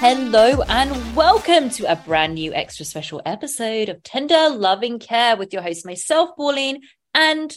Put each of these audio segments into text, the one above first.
Hello and welcome to a brand new extra special episode of Tender Loving Care with your host, myself, Pauline, and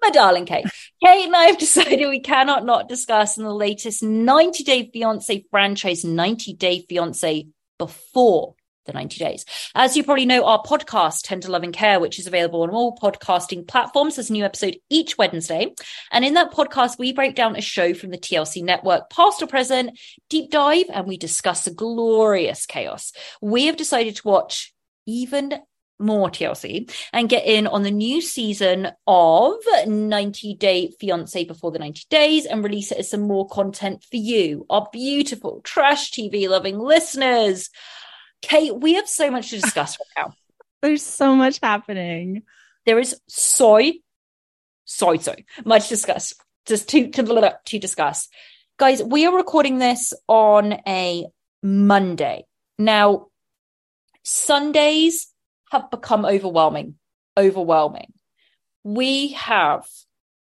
my darling Kate. Kate and I have decided we cannot not discuss in the latest 90 Day Fiance franchise, 90 Day Fiance before the 90 days. As you probably know, our podcast, Tender Love and Care, which is available on all podcasting platforms, has a new episode each Wednesday. And in that podcast, we break down a show from the TLC network, past or present, deep dive, and we discuss the glorious chaos. We have decided to watch even more TLC and get in on the new season of 90 Day Fiance Before the 90 Days and release it as some more content for you, our beautiful trash TV loving listeners. Kate, we have so much to discuss right now. There's so much happening. There is so, so, so much to discuss. Just to, to, to discuss. Guys, we are recording this on a Monday. Now, Sundays have become overwhelming, overwhelming. We have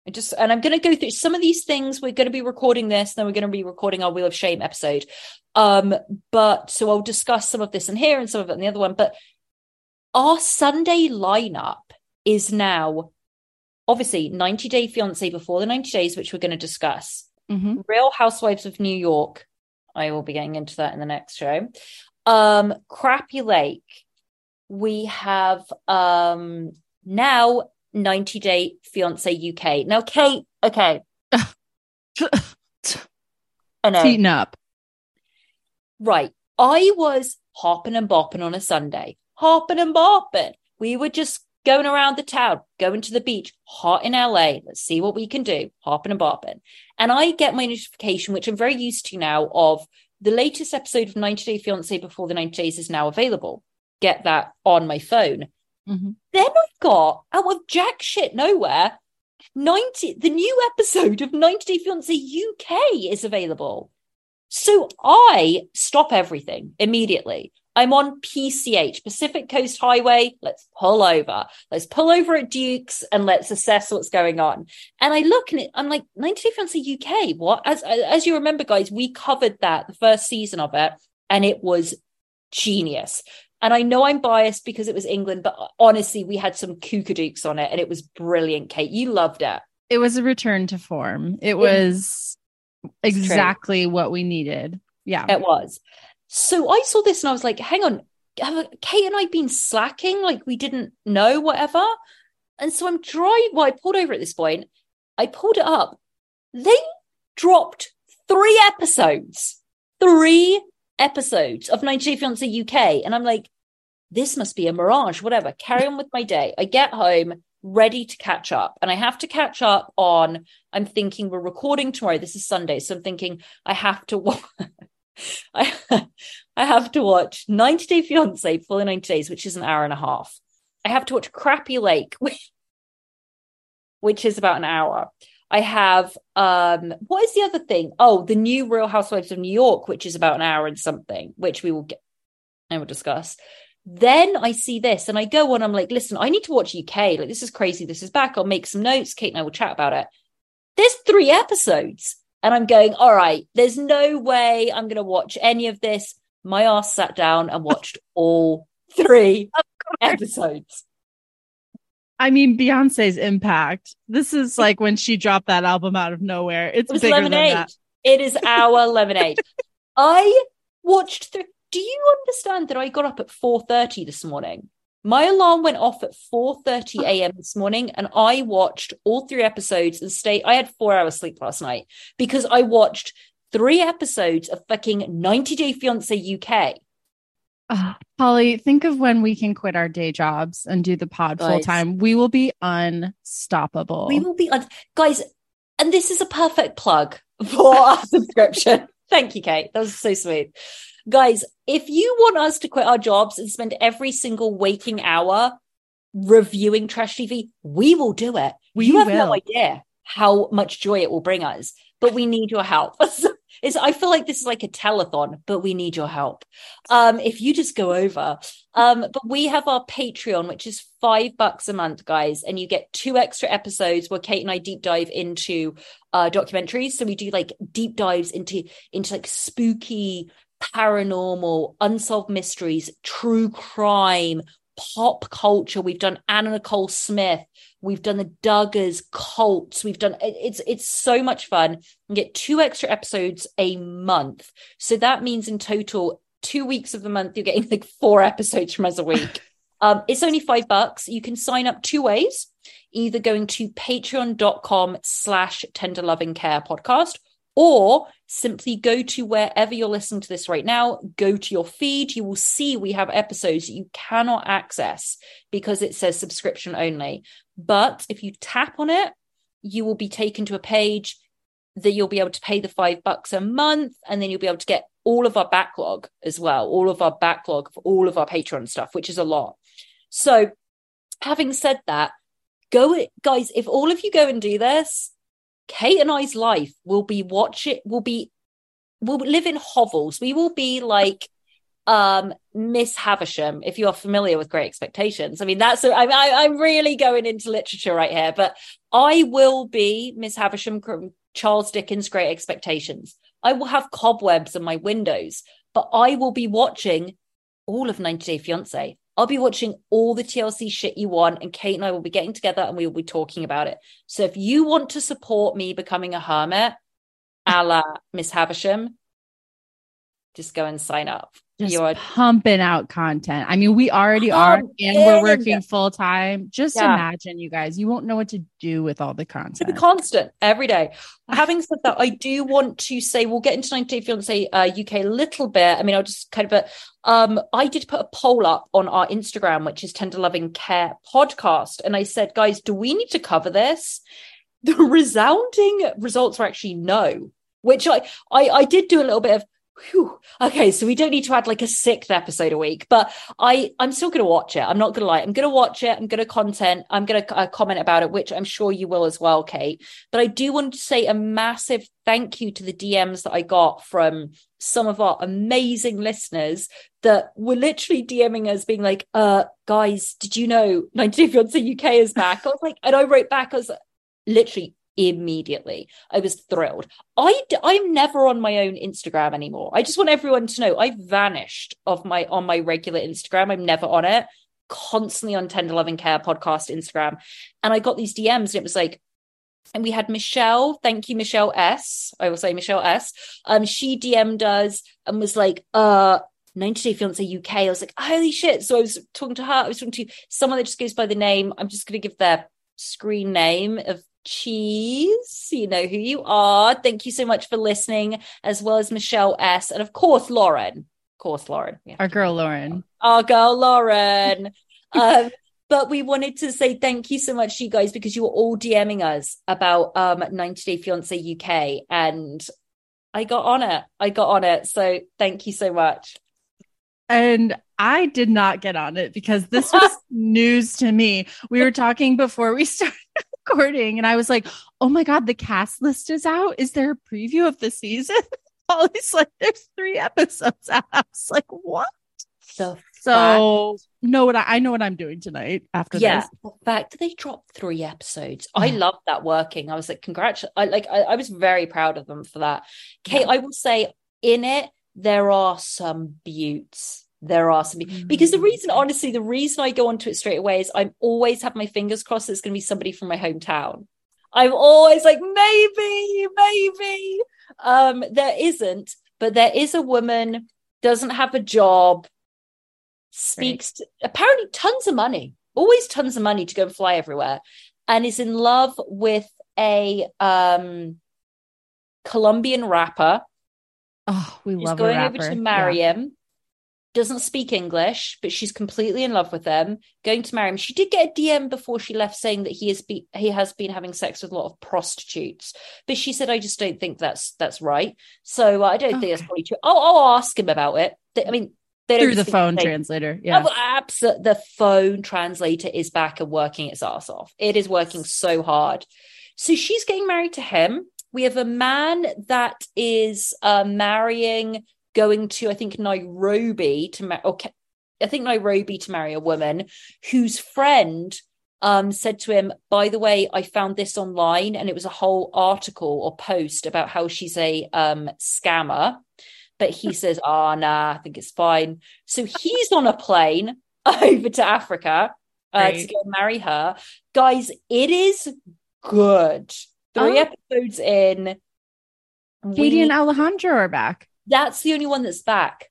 I just, and I'm going to go through some of these things. We're going to be recording this, then we're going to be recording our Wheel of Shame episode. Um, but so I'll discuss some of this in here and some of it in the other one. But our Sunday lineup is now obviously 90 Day Fiance before the 90 days, which we're going to discuss. Mhm. Real Housewives of New York. I will be getting into that in the next show. Um, Crappy Lake. We have um now 90 Day Fiance UK. Now, Kate, okay. I know. Heating up. Right. I was hopping and bopping on a Sunday, hopping and bopping. We were just going around the town, going to the beach, hot in LA. Let's see what we can do, hopping and bopping. And I get my notification, which I'm very used to now, of the latest episode of 90 Day Fiance Before the 90 Days is now available. Get that on my phone. Mhm. Then I got out of jack shit nowhere. 90 the new episode of 90 Day Fiance UK is available. So I stop everything immediately. I'm on PCH, Pacific Coast Highway. Let's pull over. Let's pull over at Duke's and let's assess what's going on. And I look and I'm like, 90 Day Fiance UK. What? As as you remember, guys, we covered that the first season of it, and it was genius. And I know I'm biased because it was England, but honestly, we had some kookadooks on it, and it was brilliant. Kate, you loved it. It was a return to form. It was exactly what we needed. Yeah. It was. So I saw this and I was like, hang on, have Kate and I been slacking? Like we didn't know, whatever. And so I'm driving. Well, I pulled over at this point. I pulled it up. They dropped three episodes, three episodes of 90 Day Fiance UK. And I'm like, this must be a mirage, whatever. Carry on with my day. I get home. ready to catch up. And I have to catch up on, I'm thinking we're recording tomorrow. This is Sunday. So I'm thinking I have to watch. I, I have to watch 90 Day Fiance, fully 90 days, which is an hour and a half. I have to watch Crappy Lake, which, which is about an hour. I have um what is the other thing? Oh, the new Real Housewives of New York, which is about an hour and something, which we will get I will discuss. Then I see this and I go on, I'm like, listen, I need to watch UK. Like, this is crazy. This is back. I'll make some notes. Kate and I will chat about it. There's three episodes. And I'm going, all right, there's no way I'm going to watch any of this. My ass sat down and watched all three episodes. I mean, Beyonce's impact. This is like when she dropped that album out of nowhere. It's It was bigger lemonade. than that. It is our lemonade. I watched through. Do you understand that I got up at 4:30 this morning? My alarm went off at 4:30 a.m. this morning, and I watched all three episodes and stayed. I had four hours sleep last night because I watched three episodes of fucking 90 Day Fiance UK. Ah, Holly, think of when we can quit our day jobs and do the pod Guys. full time. We will be unstoppable. We will be on, guys, and this is a perfect plug for our subscription. Thank you, Kate. That was so sweet. Guys, if you want us to quit our jobs and spend every single waking hour reviewing trash TV, we will do it. We you have no idea how much joy it will bring us, but we need your help. It's, I feel like this is like a telethon, but we need your help. Um, if you just go over, um, but we have our Patreon, which is five bucks a month, guys, and you get two extra episodes where Kate and I deep dive into uh documentaries. So we do like deep dives into into like spooky, paranormal, unsolved mysteries, true crime, pop culture. We've done Anna Nicole Smith. We've done the Duggars, cults. We've done it's it's so much fun. You get two extra episodes a month. So that means in total, two weeks of the month, you're getting like four episodes from us a week. Um, it's only five bucks. You can sign up two ways, either going to patreon.com slash tender loving care podcast or simply go to wherever you're listening to this right now, go to your feed. You will see we have episodes that you cannot access because it says subscription only. But if you tap on it, you will be taken to a page that you'll be able to pay the five bucks a month, and then you'll be able to get all of our backlog as well, all of our backlog for all of our Patreon stuff, which is a lot. So, having said that, go guys, if all of you go and do this, Kate and I's life will be watch it will be we'll live in hovels. We will be like um Miss Havisham, if you're familiar with Great Expectations. I mean, that's I, I, I'm really going into literature right here, but I will be Miss Havisham from Charles Dickens' Great Expectations. I will have cobwebs on my windows, but I will be watching all of 90 Day Fiance. I'll be watching all the TLC shit you want, and Kate and I will be getting together and we will be talking about it. So if you want to support me becoming a hermit, a la Miss Havisham, just go and sign up. Just You're pumping out content. I mean, we already are, and we're in. working full time. Just Yeah. imagine, you guys, you won't know what to do with all the to be content. constant every day. Having said that, I do want to say we'll get into 90 Day Fiance uh, UK a little bit. I mean, I'll just kind of, but um, I did put a poll up on our Instagram, which is Tender Loving Care Podcast, and I said, guys, do we need to cover this? The resounding results were actually no, which I I, I did do a little bit of. Whew. Okay, so we don't need to add like a sixth episode a week, but I I'm still going to watch it. I'm not going to lie. I'm going to watch it. I'm going to content. I'm going to uh, comment about it, which I'm sure you will as well, Kate. But I do want to say a massive thank you to the DMs that I got from some of our amazing listeners that were literally DMing us, being like, "Uh, guys, did you know 90 Day Fiance UK is back?" I was like, and I wrote back, I was like, literally immediately. I was thrilled. I I'm never on my own Instagram anymore. I just want everyone to know I've vanished of my on my regular Instagram. I'm never on it. Constantly on Tender Loving Care podcast Instagram, and I got these DMs, and it was like. And we had Michelle, thank you, Michelle S. I will say Michelle S. Um, she DM'd us and was like, uh, 90 Day Fiance UK. I was like, holy shit. So I was talking to her. I was talking to someone that just goes by the name. I'm just going to give their screen name of Cheese. You know who you are. Thank you so much for listening, as well as Michelle S. And of course, Lauren. Of course, Lauren. Yeah. Our girl Lauren. Our girl, Lauren. um, but we wanted to say thank you so much to you guys because you were all DMing us about um 90 Day Fiance UK and I got on it. I got on it. So thank you so much. And I did not get on it because this was news to me. We were talking before we started recording, and I was like, oh my God, the cast list is out. Is there a preview of the season? Holly's like, there's three episodes out. I was like, what? The So know what I, I know what I'm doing tonight after yeah, this. the fact they dropped three episodes, I love that working. I was like, congratulations! I like, I, I was very proud of them for that. Kate, I will say, in it there are some buttes. There are some be- because the reason, honestly, the reason I go onto it straight away is I'm always have my fingers crossed. It's going to be somebody from my hometown. I'm always like, maybe, maybe. Um, there isn't, but there is a woman doesn't have a job speaks to, apparently tons of money, always tons of money to go and fly everywhere, and is in love with a um Colombian rapper. Oh, we She's love going over to marry Yeah. him. Doesn't speak English, but she's completely in love with him. Going to marry him. She did get a DM before she left saying that he has be he has been having sex with a lot of prostitutes. But she said, "I just don't think that's that's right." So uh, I don't think that's probably true. I'll, I'll ask him about it. I mean, through the phone translator. Yeah. Oh, absolutely. The phone translator is back and working its ass off. It is working so hard. So she's getting married to him. We have a man that is uh, marrying, going to, I think, Nairobi to marry, okay, I think Nairobi to marry a woman whose friend um, said to him, by the way, I found this online and it was a whole article or post about how she's a um, scammer. But he says, oh, nah, I think it's fine. So he's on a plane over to Africa uh, to go marry her. Guys, it is good. Three Oh. episodes in. Katie we- and Alejandro are back. That's the only one that's back.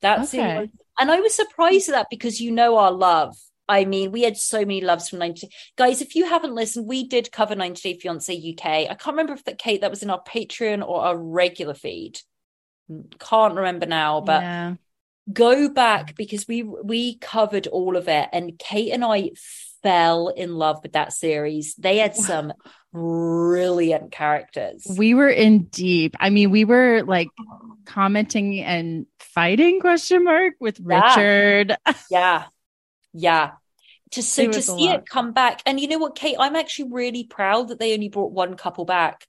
That's the only Okay. one. And I was surprised at that because you know our love. I mean, we had so many loves from 90 guys. If you haven't listened, we did cover 90 Day Fiance UK. I can't remember if that Kate that was in our Patreon or our regular feed. Can't remember now, but yeah. go back because we we covered all of it and Kate and I fell in love with that series. They had some brilliant characters. we were in deep. I mean, we were like commenting and fighting question mark with Yeah. Richard. Yeah. Yeah. To so to see lot. it come back. And you know what, Kate, I'm actually really proud that they only brought one couple back.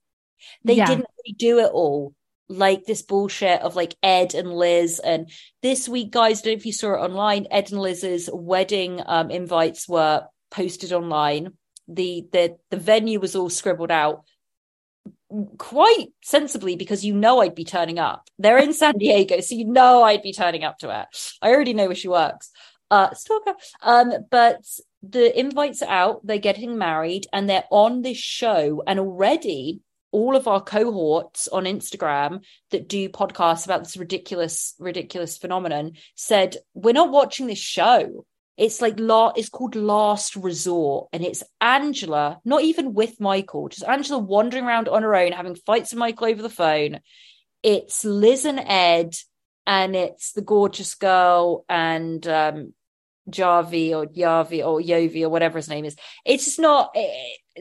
They Yeah. didn't really do it all. Like this bullshit of like Ed and Liz. And this week, guys, I don't know if you saw it online, Ed and Liz's wedding um invites were posted online. The the the venue was all scribbled out quite sensibly because you know I'd be turning up. They're in San Diego, so you know I'd be turning up to it. I already know where she works. Uh stalker. Um, but the invites are out, they're getting married, and they're on this show, and already all of our cohorts on Instagram that do podcasts about this ridiculous, ridiculous phenomenon said, We're not watching this show. It's like la- it's called Last Resort, and it's Angela, not even with Michael, just Angela wandering around on her own, having fights with Michael over the phone. It's Liz and Ed, and it's the gorgeous girl and um Javi or Yavi or Yovi or whatever his name is. It's just not. eh,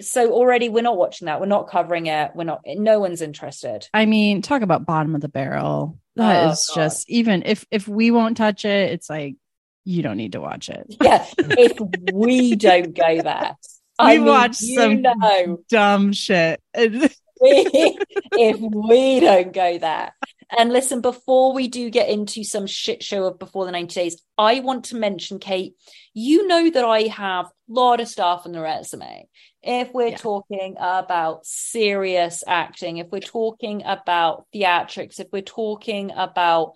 So already we're not watching that. We're not covering it. We're not. No one's interested. I mean, talk about bottom of the barrel. That Oh, is God. just even if if we won't touch it, it's like you don't need to watch it. Yeah, if we don't go there, I We mean, watched some know, dumb shit. we, if we don't go there. And listen, before we do get into some shit show of before the 90 days, I want to mention, Kate, you know that I have a lot of stuff on the resume. If we're Yeah. talking about serious acting, if we're talking about theatrics, if we're talking about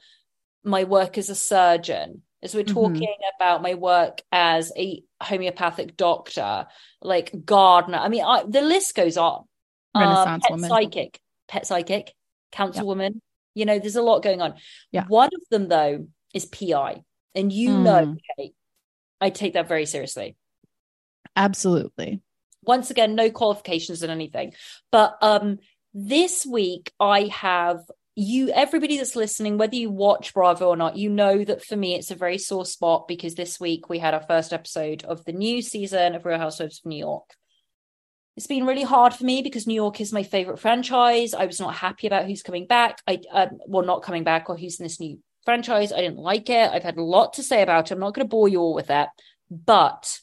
my work as a surgeon, as we're Mhm. talking about my work as a homeopathic doctor, like gardener, I mean, I, the list goes on. Renaissance pet woman. psychic, pet psychic, councilwoman. You know, there's a lot going on. Yeah. One of them, though, is PI. And you Mm. know, Kate, I take that very seriously. Absolutely. Once again, no qualifications and anything. But um this week I have you everybody that's listening whether you watch bravo or not you know that for me it's a very sore spot because this week we had our first episode of the new season of real housewives of new york. It's been really hard for me because new york is my favorite franchise. I was not happy about who's coming back. I um, well not coming back or who's in this new franchise. I didn't like it. I've had a lot to say about it. I'm not going to bore you all with that but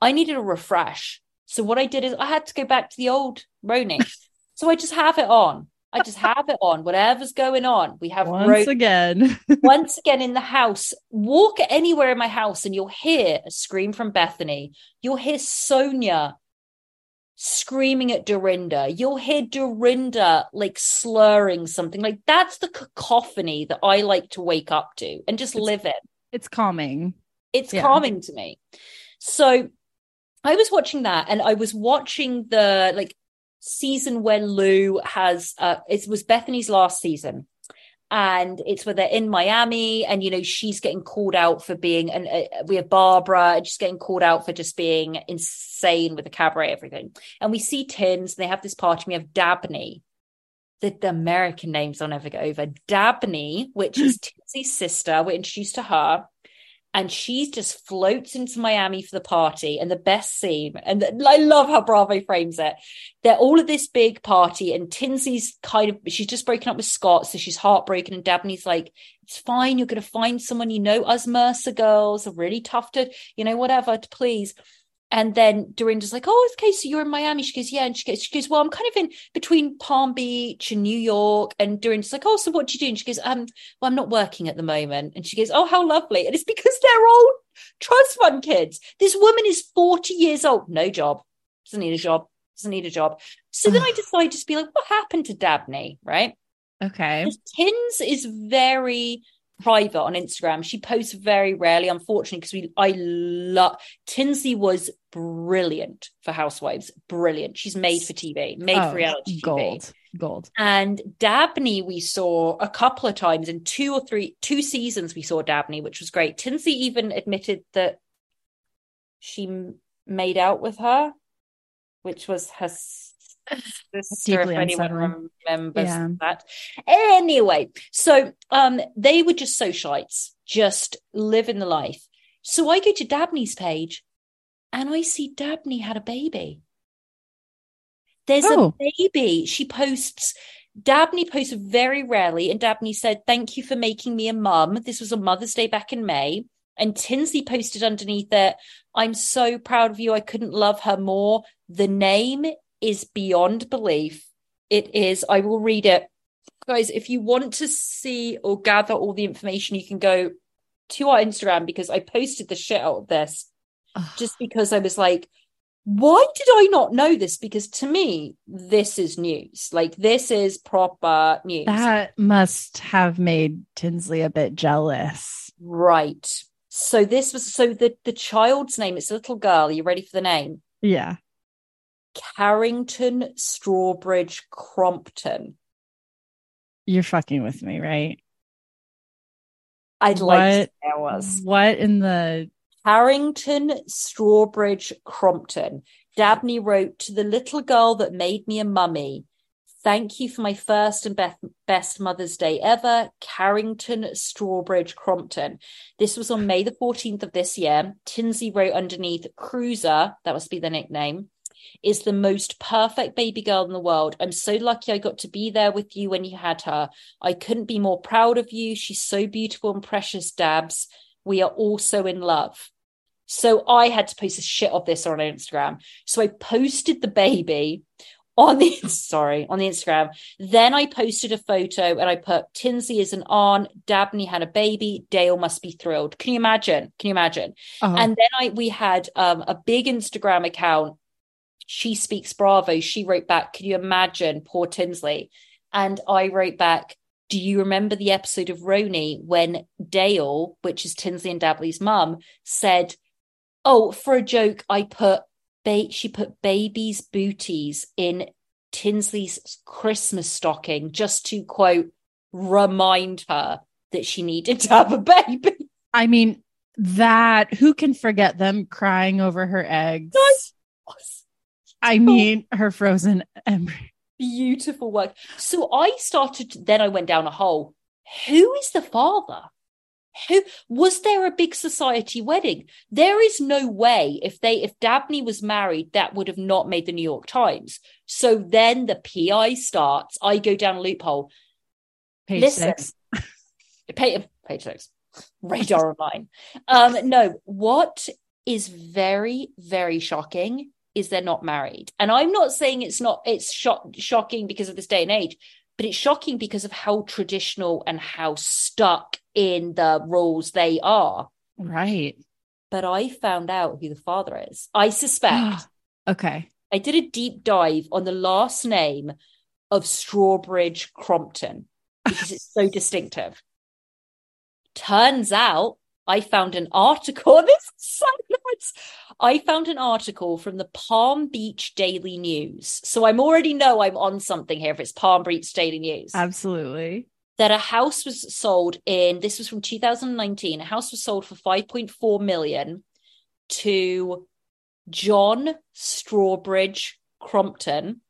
i needed a refresh. So what i did is i had to go back to the old RHONY so i just have it on I just have it on, whatever's going on. We have Once ro- again. once again in the house. Walk anywhere in my house and you'll hear a scream from Bethany. You'll hear Sonja screaming at Dorinda. You'll hear Dorinda like slurring something. Like that's the cacophony that I like to wake up to and just live in. it's calming. It's Yeah. calming to me. So I was watching that and I was watching the like season where Lou has uh it was Bethany's last season. And it's where they're in Miami, and you know she's getting called out for being, and uh, we have Barbara, and she's getting called out for just being insane with the cabaret, everything. And we see Tins, and they have this party. And we have Dabney, the, the American names I'll never get over. Dabney, which is Tinsley's sister, we're introduced to her and she just floats into Miami for the party. And the best scene, and I love how Bravo frames it. They're all at this big party, and Tinsley's kind of she's just broken up with Scott, so she's heartbroken. And Dabney's like, "It's fine, you're going to find someone you know. Us Mercer girls are really tough to, you know, whatever please." And then Dorinda's like, "Oh, okay, so you're in Miami." She goes, "Yeah," and she goes, "She goes, well, I'm kind of in between Palm Beach and New York." And Dorinda's like, "Oh, so what do you do?" And she goes, "Um, well, I'm not working at the moment." And she goes, "Oh, how lovely!" And it's because they're all trust fund kids. This woman is 40 years old, no job, doesn't need a job, doesn't need a job. So then I decided to be like, "What happened to Dabney?" Right? Okay. Tins is very private on Instagram. She posts very rarely, unfortunately, because we I love Tinsley was brilliant for Housewives. Brilliant. She's made for TV, made Oh, for reality TV. gold. Gold. And Dabney, we saw a couple of times in two or three, two seasons, we saw Dabney, which was great. Tinsley even admitted that she made out with her, which was her sister, if anyone unsettling. remembers Yeah. that. Anyway, so um, they were just socialites, just living the life. So I go to Dabney's page and I see Dabney had a baby. There's Oh. a baby. She posts, Dabney posts very rarely, and Dabney said, Thank you for making me a mum. This was on Mother's Day back in May. And Tinsley posted underneath it, I'm so proud of you. I couldn't love her more. The name is beyond belief. It is, I will read it. Guys, if you want to see or gather all the information, you can go to our Instagram because I posted the shit out of this just because I was like, why did I not know this? Because to me, this is news. Like, this is proper news. That must have made Tinsley a bit jealous. Right. So, this was so the, the child's name, it's a little girl. Are you ready for the name? Yeah. Carrington Strawbridge Crompton. You're fucking with me, right? I'd like to What- say I was. What in the Carrington Strawbridge Crompton. Dabney wrote to the little girl that made me a mummy. Thank you for my first and best, best Mother's Day ever, Carrington Strawbridge Crompton. This was on May the 14th of this year. Tinsley wrote underneath Cruiser, that must be the nickname, is the most perfect baby girl in the world. I'm so lucky I got to be there with you when you had her. I couldn't be more proud of you. She's so beautiful and precious, Dabs. We are also in love. So I had to post a shit of this on Instagram. So I posted the baby on the sorry on the Instagram. Then I posted a photo and I put Tinsley is an aunt, Dabney had a baby, Dale must be thrilled. Can you imagine? Can you imagine? oh, And then I we had um, a big Instagram account. She speaks Bravo. She wrote back, "Can you imagine poor Tinsley?" And I wrote back, "Do you remember the episode of RHONY when Dale, which is Tinsley and Dabney's mum, said, "Oh, for a joke, I put ba- she put baby's booties in Tinsley's Christmas stocking just to quote remind her that she needed to have a baby." I mean, that who can forget them crying over her eggs? I mean, her frozen embryo. beautiful work. So I started, then I went down a hole. Who is the father? Who was there a big society wedding? There is no way if they if Dabney was married, that would have not made the New York Times. So then the PI starts. I go down a loophole. Page Listen. six. Page, page six. Radar online. Um, no, what is very, very shocking is they're not married. And I'm not saying it's not it's sho- shocking because of this day and age, but it's shocking because of how traditional and how stuck in the rules they are. Right. But I found out who the father is. I suspect. okay. I did a deep dive on the last name of Strawbridge Crompton because it's so distinctive. Turns out I found an article. This is so nuts. I found an article from the Palm Beach Daily News. So I'm already know I'm on something here if it's Palm Beach Daily News. Absolutely. that a house was sold in this was from 2019. A house was sold for 5.4 million to John Strawbridge Crompton,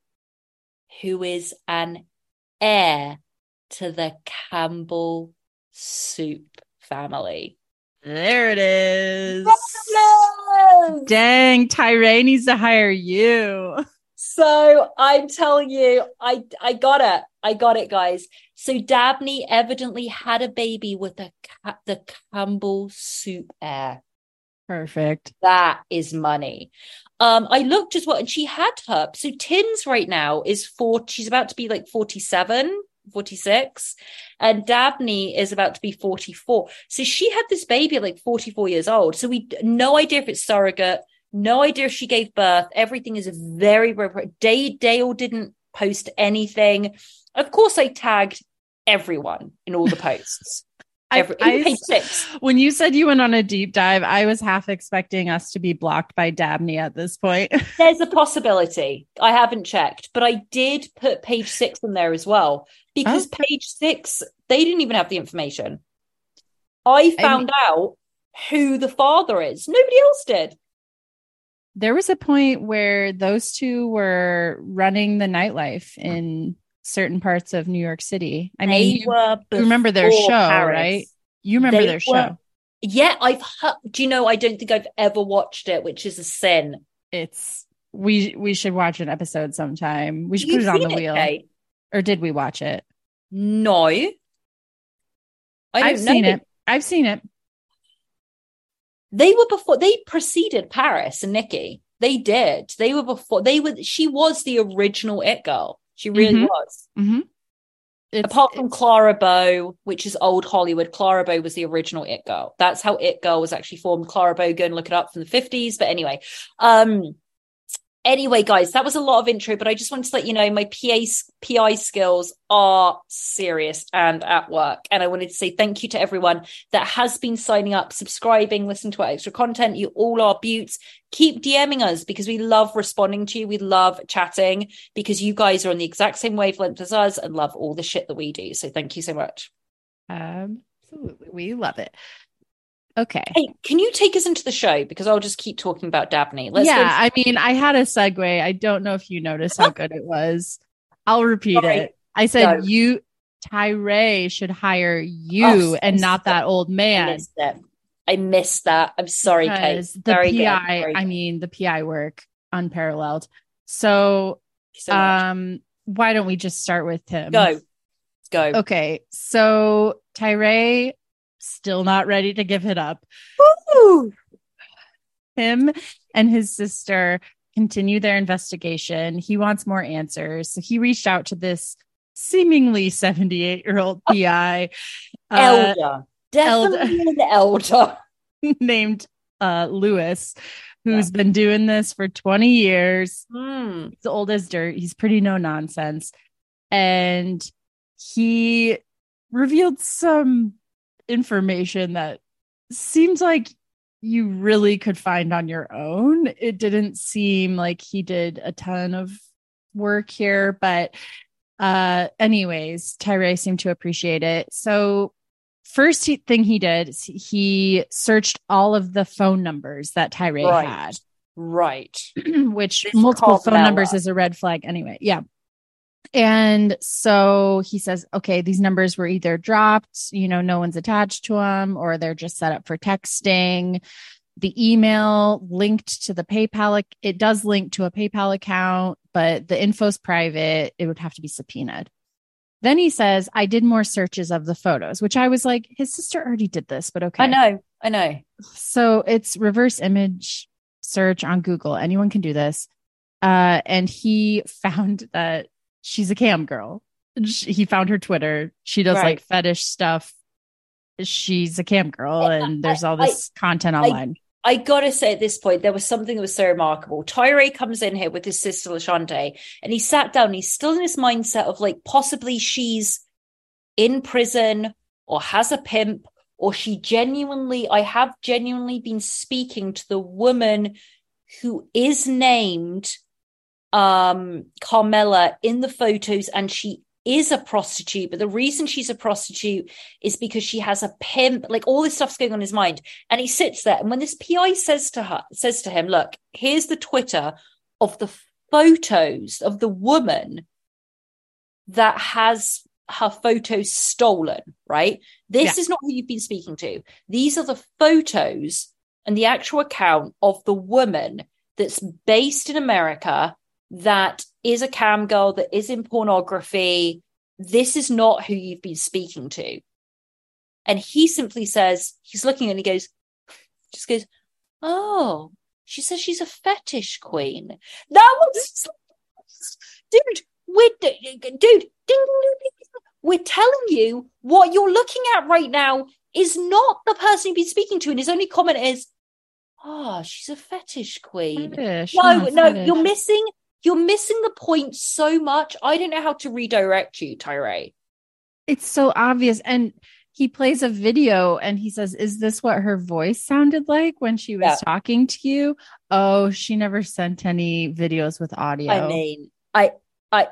who is an heir to the Campbell soup family. There it is. Yes! Dang, Tyree needs to hire you. So I'm telling you, I I got it. I got it, guys. So Dabney evidently had a baby with the Ca- the Campbell soup heir. Perfect. That is money. Um, I looked as well, and she had her. So Tins right now is four. She's about to be like 47, 46, and Dabney is about to be 44. So she had this baby at like 44 years old. So we no idea if it's surrogate, no idea if she gave birth. Everything is very, very. Day Dale didn't post anything. Of course, I tagged everyone in all the posts. I- Every, I- even page six. When you said you went on a deep dive, I was half expecting us to be blocked by Dabney at this point. There's a possibility. I haven't checked, but I did put page six in there as well because Okay. page six, they didn't even have the information. I found out who the father is. Nobody else did. there was a point where those two were running the nightlife in certain parts of New York City. I mean, you, you remember their show, Paris. right? You remember They their were- show. Yeah, I've heard, do you know, I don't think I've ever watched it, which is a sin. It's we we should watch an episode sometime. We should You've put it on the wheel. Kate? Or did we watch it? No. I I've know. seen it. I've seen it. They were before they preceded Paris and Nicky. They did. They were before they were she was the original it girl. She really Mhm. was. Mm-hmm. Apart from Clara Bow, which is old Hollywood, Clara Bow was the original It Girl. That's how It Girl was actually formed. Clara Bow, go and look it up from the 50s. But anyway, um, anyway, guys, that was a lot of intro, but I just wanted to let you know my PA, PI skills are serious and at work. And I wanted to say thank you to everyone that has been signing up, subscribing, listening to our extra content. You all are buttes. Keep DMing us because we love responding to you. We love chatting because you guys are on the exact same wavelength as us and love all the shit that we do. So thank you so much. Um, absolutely we love it. Okay. Hey, can you take us into the show? Because I'll just keep talking about Dabney. Let's yeah. I mean, I had a segue. I don't know if you noticed how good it was. I'll repeat Sorry. it. I said Go. you Tyree should hire you Oh, and not that old I man. missed. I missed that. I'm sorry, Kate. The Very good. PI, Very I mean, the PI work unparalleled. So, so um, why don't we just start with him? go. Go. Okay. So Tyree still not ready to give it up. Woo! him and his sister continue their investigation. He wants more answers. So he reached out to this seemingly 78 year old PI uh, Elder. Definitely an elder. named uh, Lewis, who's been doing this for 20 years. Hmm. He's old as dirt. He's pretty no nonsense. And he revealed some information that seems like you really could find on your own. It didn't seem like he did a ton of work here, but uh anyways, Tyree seemed to appreciate it. So first he, thing he did is he searched all of the phone numbers that Tyree Right. had Right. which multiple phone numbers is a red flag anyway. Yeah. And so he says, okay, these numbers were either dropped, you know, no one's attached to them, or they're just set up for texting. The email linked to the PayPal, it does link to a PayPal account, but the info's private. It would have to be subpoenaed. Then he says, I did more searches of the photos, which I was like, his sister already did this, but okay. I know, I know. So it's reverse image search on Google. Anyone can do this. Uh, and he found that she's a cam girl. Sh- He found her Twitter. She does Right. like fetish stuff. She's a cam girl, and there's all I- this content online. I gotta say at this point, there was something that was so remarkable. Tyree comes in here with his sister Lashante, and he sat down. He's still in this mindset of like possibly she's in prison or has a pimp, or she genuinely, I have genuinely been speaking to the woman who is named um Carmela in the photos, and she is a prostitute. But the reason she's a prostitute is because she has a pimp. Like all this stuff's going on in his mind. And he sits there, and when this PI says to her, says to him, "Look, here's the Twitter of the photos of the woman that has her photos stolen." Right? This Yeah. is not who you've been speaking to. These are the photos and the actual account of the woman that's based in America that is a cam girl that is in pornography. This is not who you've been speaking to. And he simply says, he's looking and he goes, just goes, Oh, she says she's a fetish queen. That was, dude, we're, dude, ding, we're telling you what you're looking at right now is not the person you've been speaking to. And his only comment is, Oh, she's a fetish queen. Fetish. No, Oh, no, fetish. you're missing. You're missing the point so much. I don't know how to redirect you, Tyree. It's so obvious. And he plays a video and he says, Is this what her voice sounded like when she was Yeah. talking to you? Oh, she never sent any videos with audio. I mean, I, I,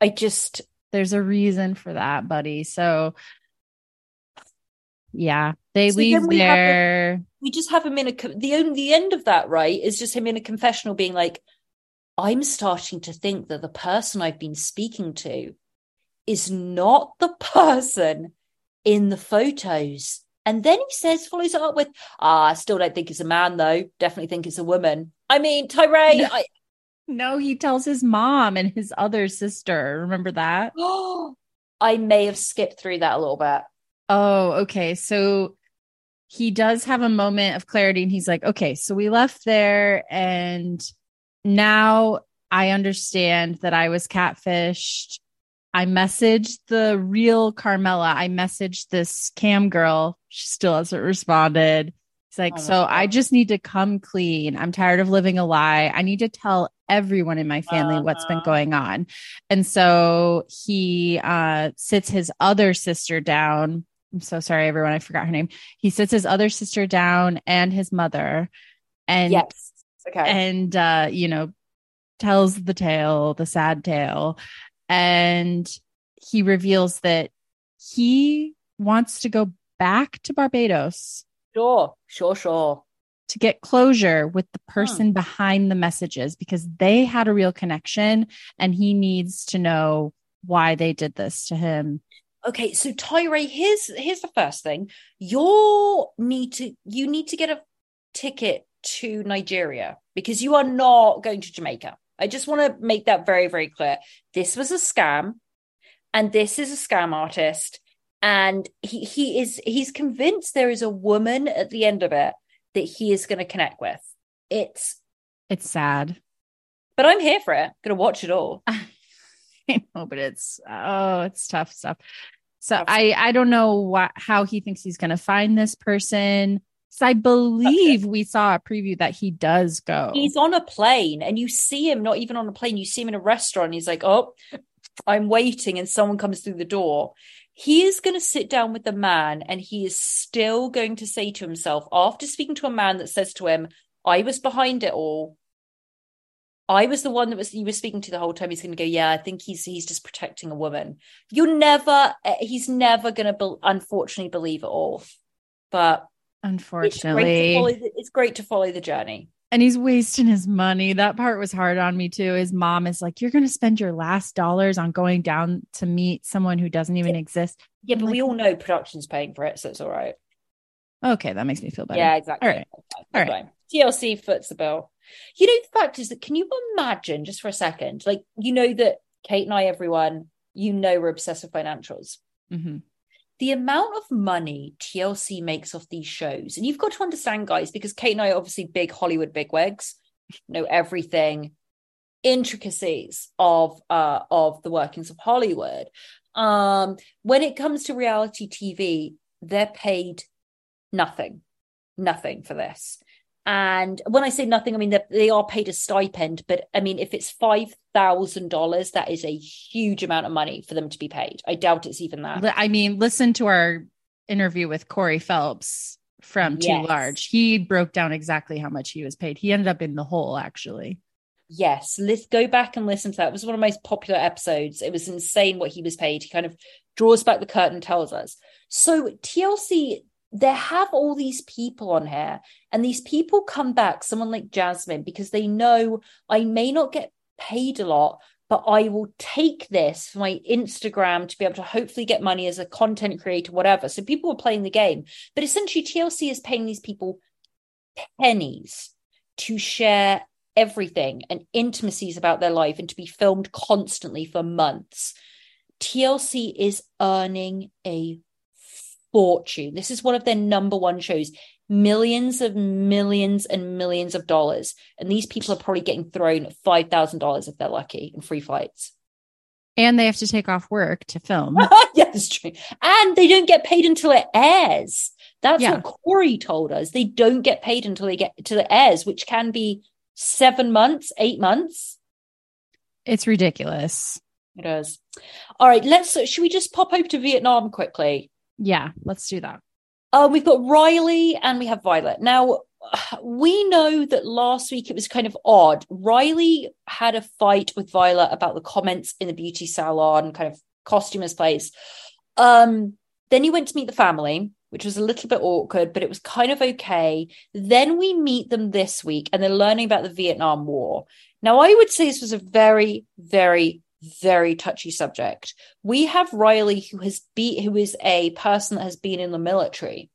I just There's a reason for that, buddy. So, yeah, they So leave we there. we just have him in a the only the end of that right is just him in a confessional being like, I'm starting to think that the person I've been speaking to is not the person in the photos. And then he says, follows it up with, ah, I still don't think it's a man though. Definitely think it's a woman. I mean, Tyree, I, No, he tells his mom and his other sister. Remember that? I may have skipped through that a little bit. Oh, okay. So he does have a moment of clarity and he's like, okay, so we left there and now I understand that I was catfished. I messaged the real Carmela. I messaged this cam girl. She still hasn't responded. He's like, Oh so I just need to come clean. I'm tired of living a lie. I need to tell everyone in my family what's been Uh-huh. going on. And so he uh, sits his other sister down. I'm so sorry, everyone. I forgot her name. He sits his other sister down and his mother, and yes. Okay. and uh, you know, tells the tale, the sad tale, and he reveals that he wants to go back to Barbados sure. Sure. Sure. to get closure with the person behind the messages because they had a real connection and he needs to know why they did this to him. Okay, so Tyree, here's here's the first thing. You need to you need to get a ticket to Nigeria because you are not going to Jamaica. I just want to make that very, very clear. This was a scam, and this is a scam artist, and he he is he's convinced there is a woman at the end of it that he is going to connect with. It's It's sad. but I'm here for it. gonna watch it all. I know, but it's oh, it's tough stuff. So I I don't know what how he thinks he's going to find this person. I believe we saw a preview that he does go. He's on a plane and you see him not even on a plane, you see him in a restaurant. He's like, Oh, I'm waiting, and someone comes through the door. He is going to sit down with the man and he is still going to say to himself, after speaking to a man that says to him, I was behind it all. I was the one that was you were speaking to the whole time. He's going to go, yeah. I think he's he's just protecting a woman. You're never. eh, He's never going to, be, unfortunately, believe it all. But it's great, Unfortunately, the, it's great to follow the journey. and he's wasting his money. That part was hard on me too. His mom is like, You're going to spend your last dollars on going down to meet someone who doesn't even exist. Yeah, I'm but we all know production's paying for it, so it's all right. Okay, that makes me feel better. Yeah, exactly. All right. All right. TLC foots the bill. You know, the fact is that can you imagine just for a second, like you know that Kate and I, everyone, you know, we're obsessed with financials. Mhm. The amount of money TLC makes off these shows, and you've got to understand, guys, because Kate and I are obviously big Hollywood bigwigs, know everything, intricacies of uh of the workings of Hollywood. Um, when it comes to reality TV, they're paid nothing, nothing for this. And when I say nothing, I mean they they are paid a stipend, but I mean if it's five thousand dollars, that is a huge amount of money for them to be paid. I doubt it's even that. I mean, listen to our interview with Corey Phelps from Too Yes. Large. He broke down exactly how much he was paid. He ended up in the hole, actually. Yes, let's go back and listen to that. It was one of the most popular episodes. It was insane what he was paid. He kind of draws back the curtain, tells us. So TLC, they have all these people on here, and these people come back, someone like Jasmine, because they know I may not get paid a lot, but I will take this for my Instagram to be able to hopefully get money as a content creator, whatever. So people are playing the game. But essentially, TLC is paying these people pennies to share everything and intimacies about their life and to be filmed constantly for months. TLC is earning a fortune. This is one of their number one shows. Millions of millions and millions of dollars. And these people are probably getting thrown $5,000 if they're lucky in free flights. And they have to take off work to film. yeah, that's true. And they don't get paid until it airs. That's Yeah. what Corey told us. They don't get paid until they get to the airs, which can be seven months, eight months. It's ridiculous. It is. All right, let's should we just pop over to Vietnam quickly? Yeah, let's do that. Uh, we've got Riley and we have Violet. Now, we know that last week it was kind of odd. Riley had a fight with Violet about the comments in the beauty salon, kind of costumer's place. Um, then he went to meet the family, which was a little bit awkward, but it was kind of okay. Then we meet them this week and they're learning about the Vietnam War. Now, I would say this was a very, very, very touchy subject. We have Riley, who has be who is a person that has been in the military,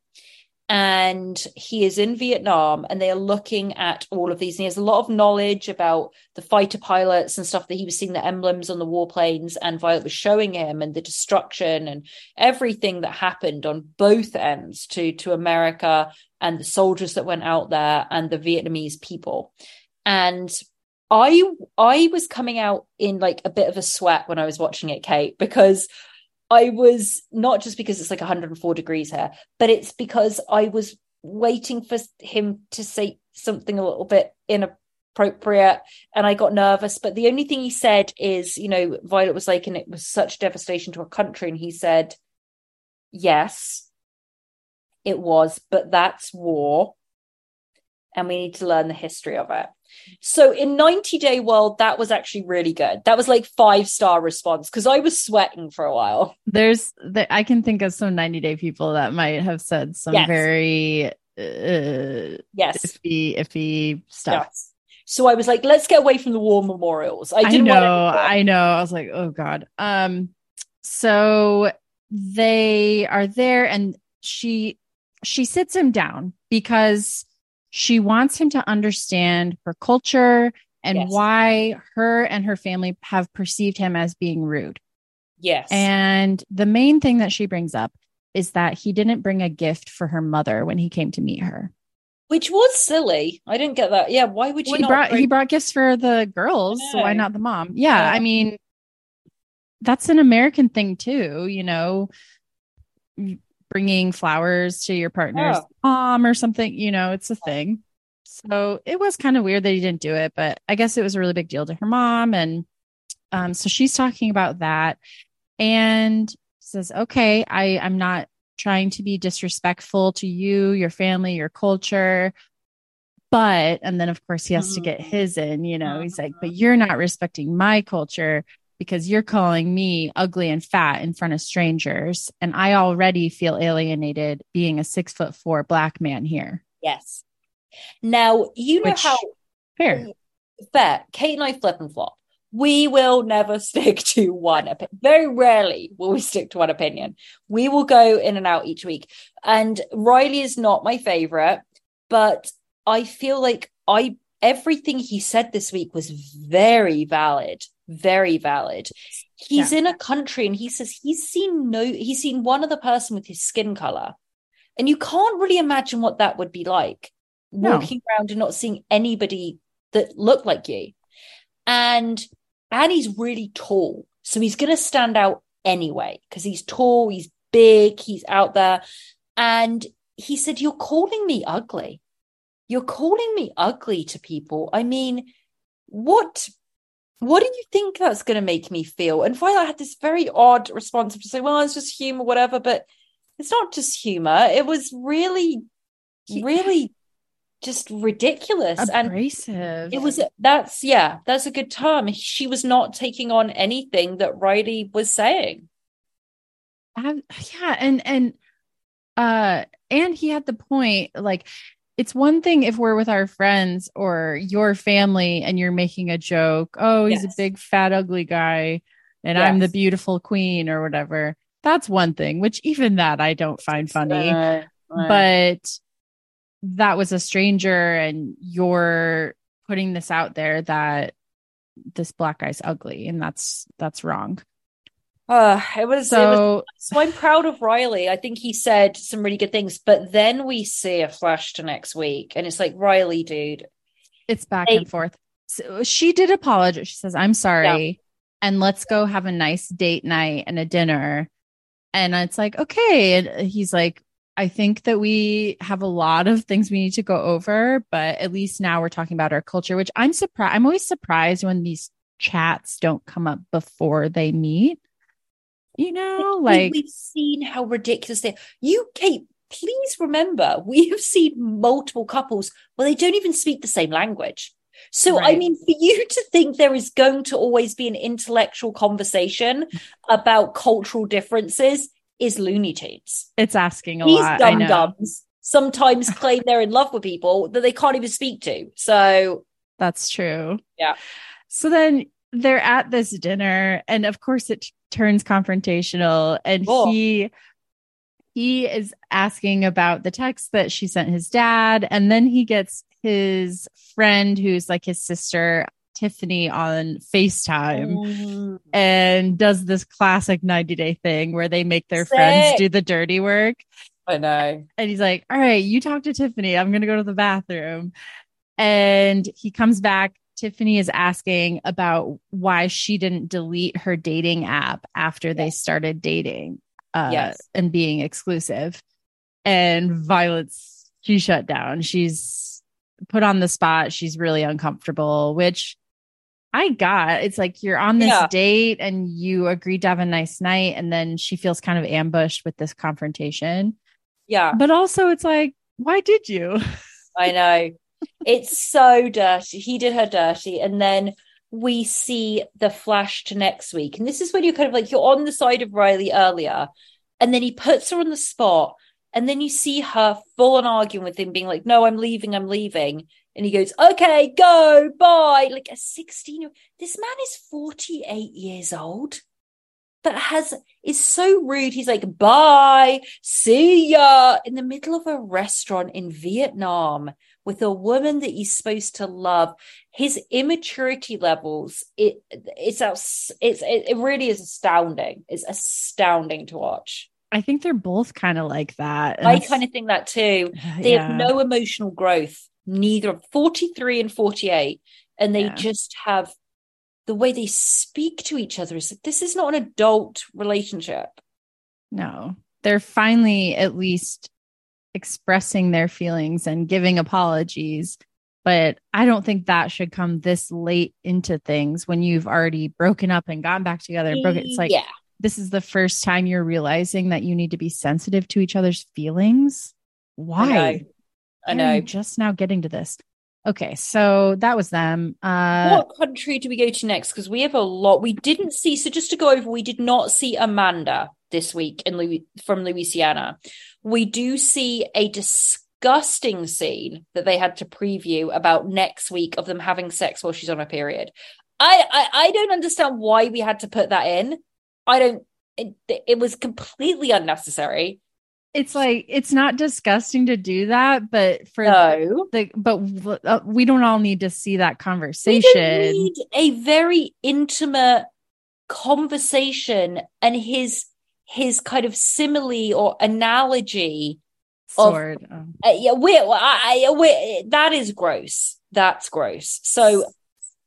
and he is in Vietnam, and they are looking at all of these. And he has a lot of knowledge about the fighter pilots and stuff that he was seeing the emblems on the warplanes, and Violet was showing him, and the destruction and everything that happened on both ends to to America and the soldiers that went out there and the Vietnamese people, and I I was coming out in like a bit of a sweat when I was watching it, Kate, because I was not just because it's like 104 degrees here, but it's because I was waiting for him to say something a little bit inappropriate and I got nervous. But the only thing he said is, you know, Violet was like, and it was such devastation to a country. And he said, yes, it was, but that's war. And we need to learn the history of it. So in 90 Day World, that was actually really good. That was like five star response because I was sweating for a while. There's that I can think of some 90 day people that might have said some Yes. very uh, Yes. iffy, iffy stuff. Yes. So I was like, let's get away from the war memorials. I I, didn't know, want I know. I was like, oh God. Um, so they are there and she she sits him down because she wants him to understand her culture and Yes. why her and her family have perceived him as being rude. Yes. And the main thing that she brings up is that he didn't bring a gift for her mother when he came to meet her. Which was silly. I didn't get that. Yeah, why would you Well, he brought he brought gifts for the girls, so why not the mom? Yeah, Yeah. I mean that's an American thing too, you know, bringing flowers to your partner's Yeah. mom or something, you know, it's a thing. So it was kind of weird that he didn't do it, but I guess it was a really big deal to her mom and um so she's talking about that and says, "Okay, I I'm not trying to be disrespectful to you, your family, your culture, but and then of course he has to get his in you know he's like but you're not respecting my culture because you're calling me ugly and fat in front of strangers and i already feel alienated being a six foot four black man here Yes. Now, you know Which- how Fair. fair. Kate and I flip and flop. We will never stick to one opinion. Very rarely will we stick to one opinion. We will go in and out each week. And Riley is not my favorite, but I feel like I everything he said this week was very valid, very valid. He's Yeah. in a country and he says he's seen no he's seen one other person with his skin color. And you can't really imagine what that would be like No. walking around and not seeing anybody that looked like you. And and he's really tall. So he's going to stand out anyway because he's tall, he's big, he's out there. And he said, You're calling me ugly. You're calling me ugly to people. I mean, what what do you think that's going to make me feel? And Violet had this very odd response to say, Well, it's just humor, whatever. But it's not just humor. It was really, really just ridiculous. And Abrasive. it was that's yeah, that's a good term. She was not taking on anything that Riley was saying. Ab- yeah and and uh and he had the point like it's one thing if we're with our friends or your family and you're making a joke oh he's Yes. a big fat ugly guy and i'm the beautiful queen or whatever. That's one thing which even that i don't find funny. Uh, uh, but that was a stranger and you're putting this out there that this black guy's ugly and that's that's wrong uh, it was it was so so I'm proud of Riley. I think he said some really good things, but then we see a flash to next week, and it's like Riley, dude. it's back and forth. So she did apologize. She says, I'm sorry. And let's go have a nice date night and a dinner. And it's like, okay. And he's like, I think that we have a lot of things we need to go over, but at least now we're talking about our culture, which I'm surprised. I'm always surprised when these chats don't come up before they meet. You know, like we've seen how ridiculous they are. You, Kate, please remember we have seen multiple couples where they don't even speak the same language. So, I mean, for you to think there is going to always be an intellectual conversation about cultural differences is Looney Tunes. it's asking a These lot. Dumb dumbs sometimes claim they're in love with people that they can't even speak to. So, That's true. Yeah. So then they're at this dinner, and of course it turns confrontational, and Cool. he he is asking about the text that she sent his dad, and then he gets his friend who's like his sister Tiffany on FaceTime Mm, and does this classic 90 day thing where they make their friends do the dirty work. I know. And he's like, All right, you talk to Tiffany. I'm going to go to the bathroom. And he comes back. Tiffany is asking about why she didn't delete her dating app after they started dating uh, Yes. and being exclusive. And Violet's, she shut down. She's put on the spot. She's really uncomfortable, which I got. It's like you're on this Yeah. date and you agreed to have a nice night. And then she feels kind of ambushed with this confrontation. Yeah. But also, it's like, why did you? I know. It's so dirty. He did her dirty. And then we see the flash to next week. And this is when you're kind of like, you're on the side of Riley earlier. And then he puts her on the spot. And then you see her full on arguing with him, being like, no, I'm leaving, I'm leaving. And he goes, okay, go, bye. Like a 16 year. This man is 48 years old. That has is so rude. He's like, bye, see ya in the middle of a restaurant in Vietnam with a woman that he's supposed to love. His immaturity levels, it it's it's it, really is astounding. It's astounding to watch. I think they're both kind of like that. And I kind of think that too. They yeah. have no emotional growth, neither of 43 and 48. And they Yeah. just have the way they speak to each other is this is not an adult relationship. No, they're finally at least expressing their feelings and giving apologies. But I don't think that should come this late into things when you've already broken up and gotten back together. and Broken. It's like yeah, this is the first time you're realizing that you need to be sensitive to each other's feelings. Why? I Why are know. you just now getting to this. Okay, so that was them. Uh, what country do we go to next? Because we have a lot. We didn't see. So just to go over, we did not see Amanda this week in Louis, from Louisiana. We do see a disgusting scene that they had to preview about next week of them having sex while she's on her period. I, I, I don't understand why we had to put that in. I don't. It, it was completely unnecessary. It's like it's not disgusting to do that, but for No. the but uh, we don't all need to see that We conversation. don't need a very intimate conversation and his his kind of simile or analogy of- Sword. Oh. Uh, yeah, we, I, I, we, that is gross. That's gross. So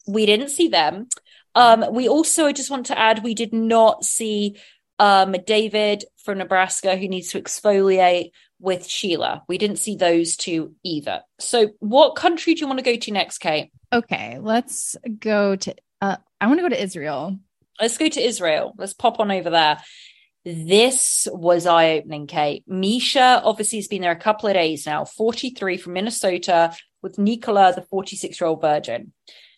we didn't see them. Um, we also I just want to add we did not see um David from Nebraska who needs to exfoliate with Sheila. We didn't see those two either. So what country do you want to go to next, Kate? Okay, let's go to. Uh, I want to go to Israel. Let's go to Israel. Let's pop on over there. This was eye opening, Kate. Misha obviously has been there a couple of days now, 43 from Minnesota with Nicola, the 46 year old virgin.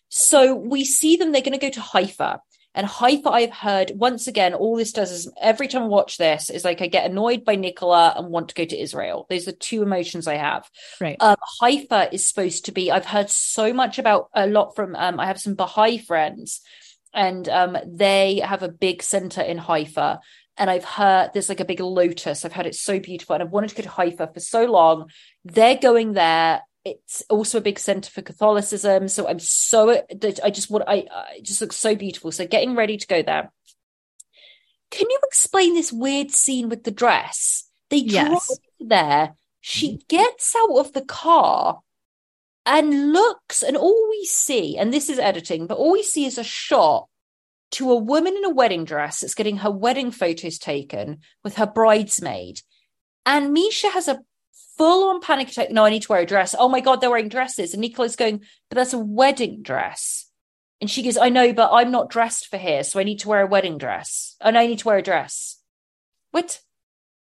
So we see them, they're going to go to Haifa. And Haifa, I've heard once again, all this does is every time I watch this, is like I get annoyed by Nicola and want to go to Israel. Those are two emotions I have. Right. Um, Haifa is supposed to be, I've heard so much about a lot from, um, I have some Baha'i friends and um, they have a big center in Haifa. And I've heard there's like a big lotus. I've heard it's so beautiful. And I've wanted to go to Haifa for so long. They're going there. It's also a big center for Catholicism. So I'm so, I just want, I, I just looks so beautiful. So getting ready to go there. Can you explain this weird scene with the dress? They drive Yes. there. She mm-hmm. gets out of the car and looks, and all we see, and this is editing, but all we see is a shot to a woman in a wedding dress that's getting her wedding photos taken with her bridesmaid. And Misha has a full on panic attack. No, I need to wear a dress. Oh my God, they're wearing dresses. And Nicola's going, but that's a wedding dress. And she goes, I know, but I'm not dressed for here. So I need to wear a wedding dress. Oh, and I need to wear a dress. What?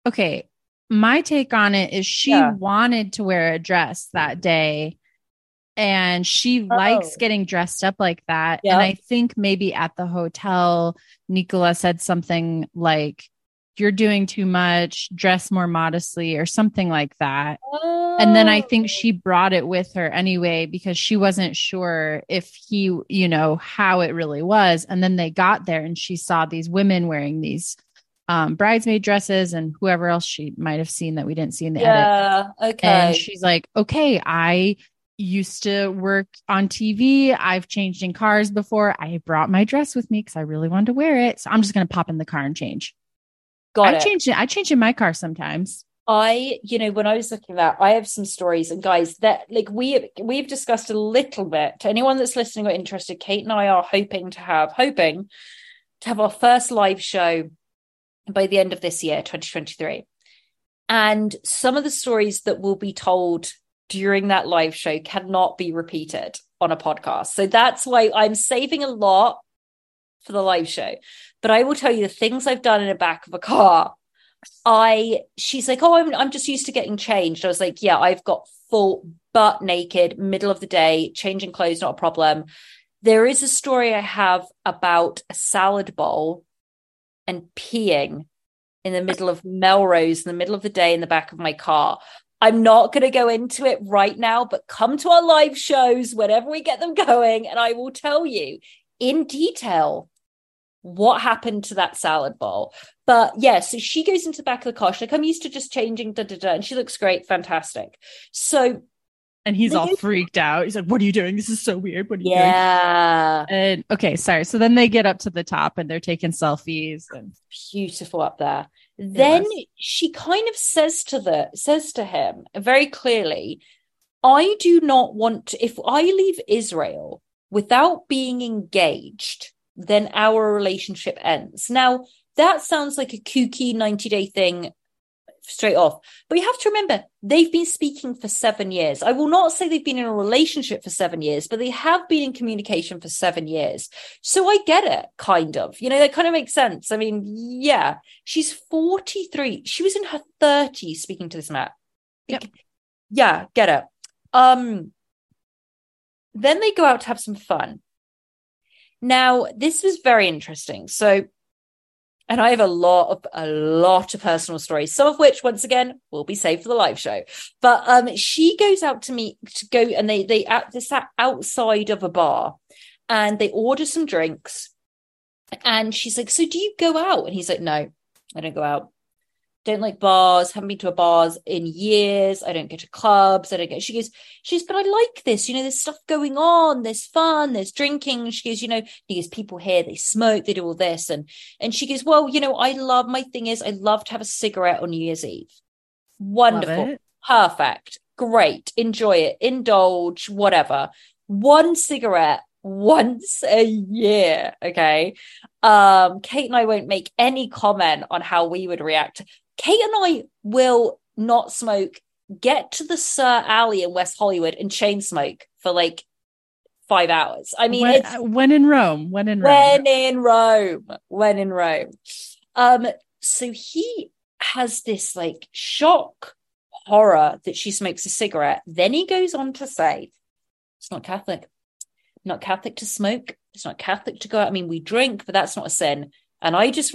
Okay. My take on it is she Yeah. wanted to wear a dress that day and she likes Oh. getting dressed up like that. Yeah. And I think maybe at the hotel, Nicola said something like, You're doing too much, dress more modestly, or something like that. And then I think she brought it with her anyway because she wasn't sure if he, you know, how it really was. And then they got there and she saw these women wearing these um, bridesmaid dresses and whoever else she might have seen that we didn't see in the edit. Yeah. Okay. And she's like, okay, I used to work on TV. I've changed in cars before. I brought my dress with me because I really wanted to wear it. So I'm just going to pop in the car and change. Got I it. changed it. I change in my car sometimes. I, you know, when I was looking at that, I have some stories and guys that like we we've discussed a little bit. To anyone that's listening or interested, Kate and I are hoping to have hoping to have our first live show by the end of this year, 2023. And some of the stories that will be told during that live show cannot be repeated on a podcast. So that's why I'm saving a lot for the live show. But I will tell you the things I've done in the back of a car I she's like, oh, I'm I'm just used to getting changed. I was like, yeah, I've got full butt naked, middle of the day, changing clothes, not a problem. There is a story I have about a salad bowl and peeing in the middle of Melrose in the middle of the day in the back of my car. I'm not going to go into it right now, but come to our live shows whenever we get them going, and I will tell you in detail what happened to that salad bowl. But yeah, so she goes into the back of the car. She's like, I'm used to just changing, da da da. And she looks great, fantastic. So And he's all freaked out. He's like, What are you doing? This is so weird. What are you doing? yeah, And okay, sorry. So then they get up to the top and they're taking selfies. And beautiful up there. Then she kind of says to the says to him very clearly, I do not want to, if I leave Israel without being engaged, then our relationship ends. Now, that sounds like a kooky 90 day thing straight off. But you have to remember, they've been speaking for seven years. I will not say they've been in a relationship for seven years, but they have been in communication for seven years. So I get it, kind of. You know, that kind of makes sense. I mean, yeah, she's 43. She was in her 30s speaking to this man. Yep. Yeah, get it. Um, then they go out to have some fun. Now, this was very interesting. So And I have a lot of a lot of personal stories, some of which, once again, will be saved for the live show. But um, she goes out to meet to go, and they they at this outside of a bar, and they order some drinks. And she's like, "So do you go out?" And he's like, "No, I don't go out don't like bars, haven't been to a bars in years. I don't go to clubs. I don't get. She goes, she goes, but I like this. You know, there's stuff going on. There's fun. There's drinking. She goes, you know, because people here they smoke, they do all this, and and she goes, well, you know, I love. My thing is, I love to have a cigarette on New Year's Eve. Wonderful, perfect, great, enjoy it, indulge, whatever. One cigarette once a year okay um kate and i won't make any comment on how we would react Kate and I will not smoke, get to the Sir Alley in West Hollywood and chain smoke for like five hours. I mean, when, uh, when in Rome, when in Rome, when in Rome, when in Rome. Um, so he has this like shock horror that she smokes a cigarette. Then he goes on to say, it's not Catholic, not Catholic to smoke. It's not Catholic to go out. I mean, we drink, but that's not a sin. And I just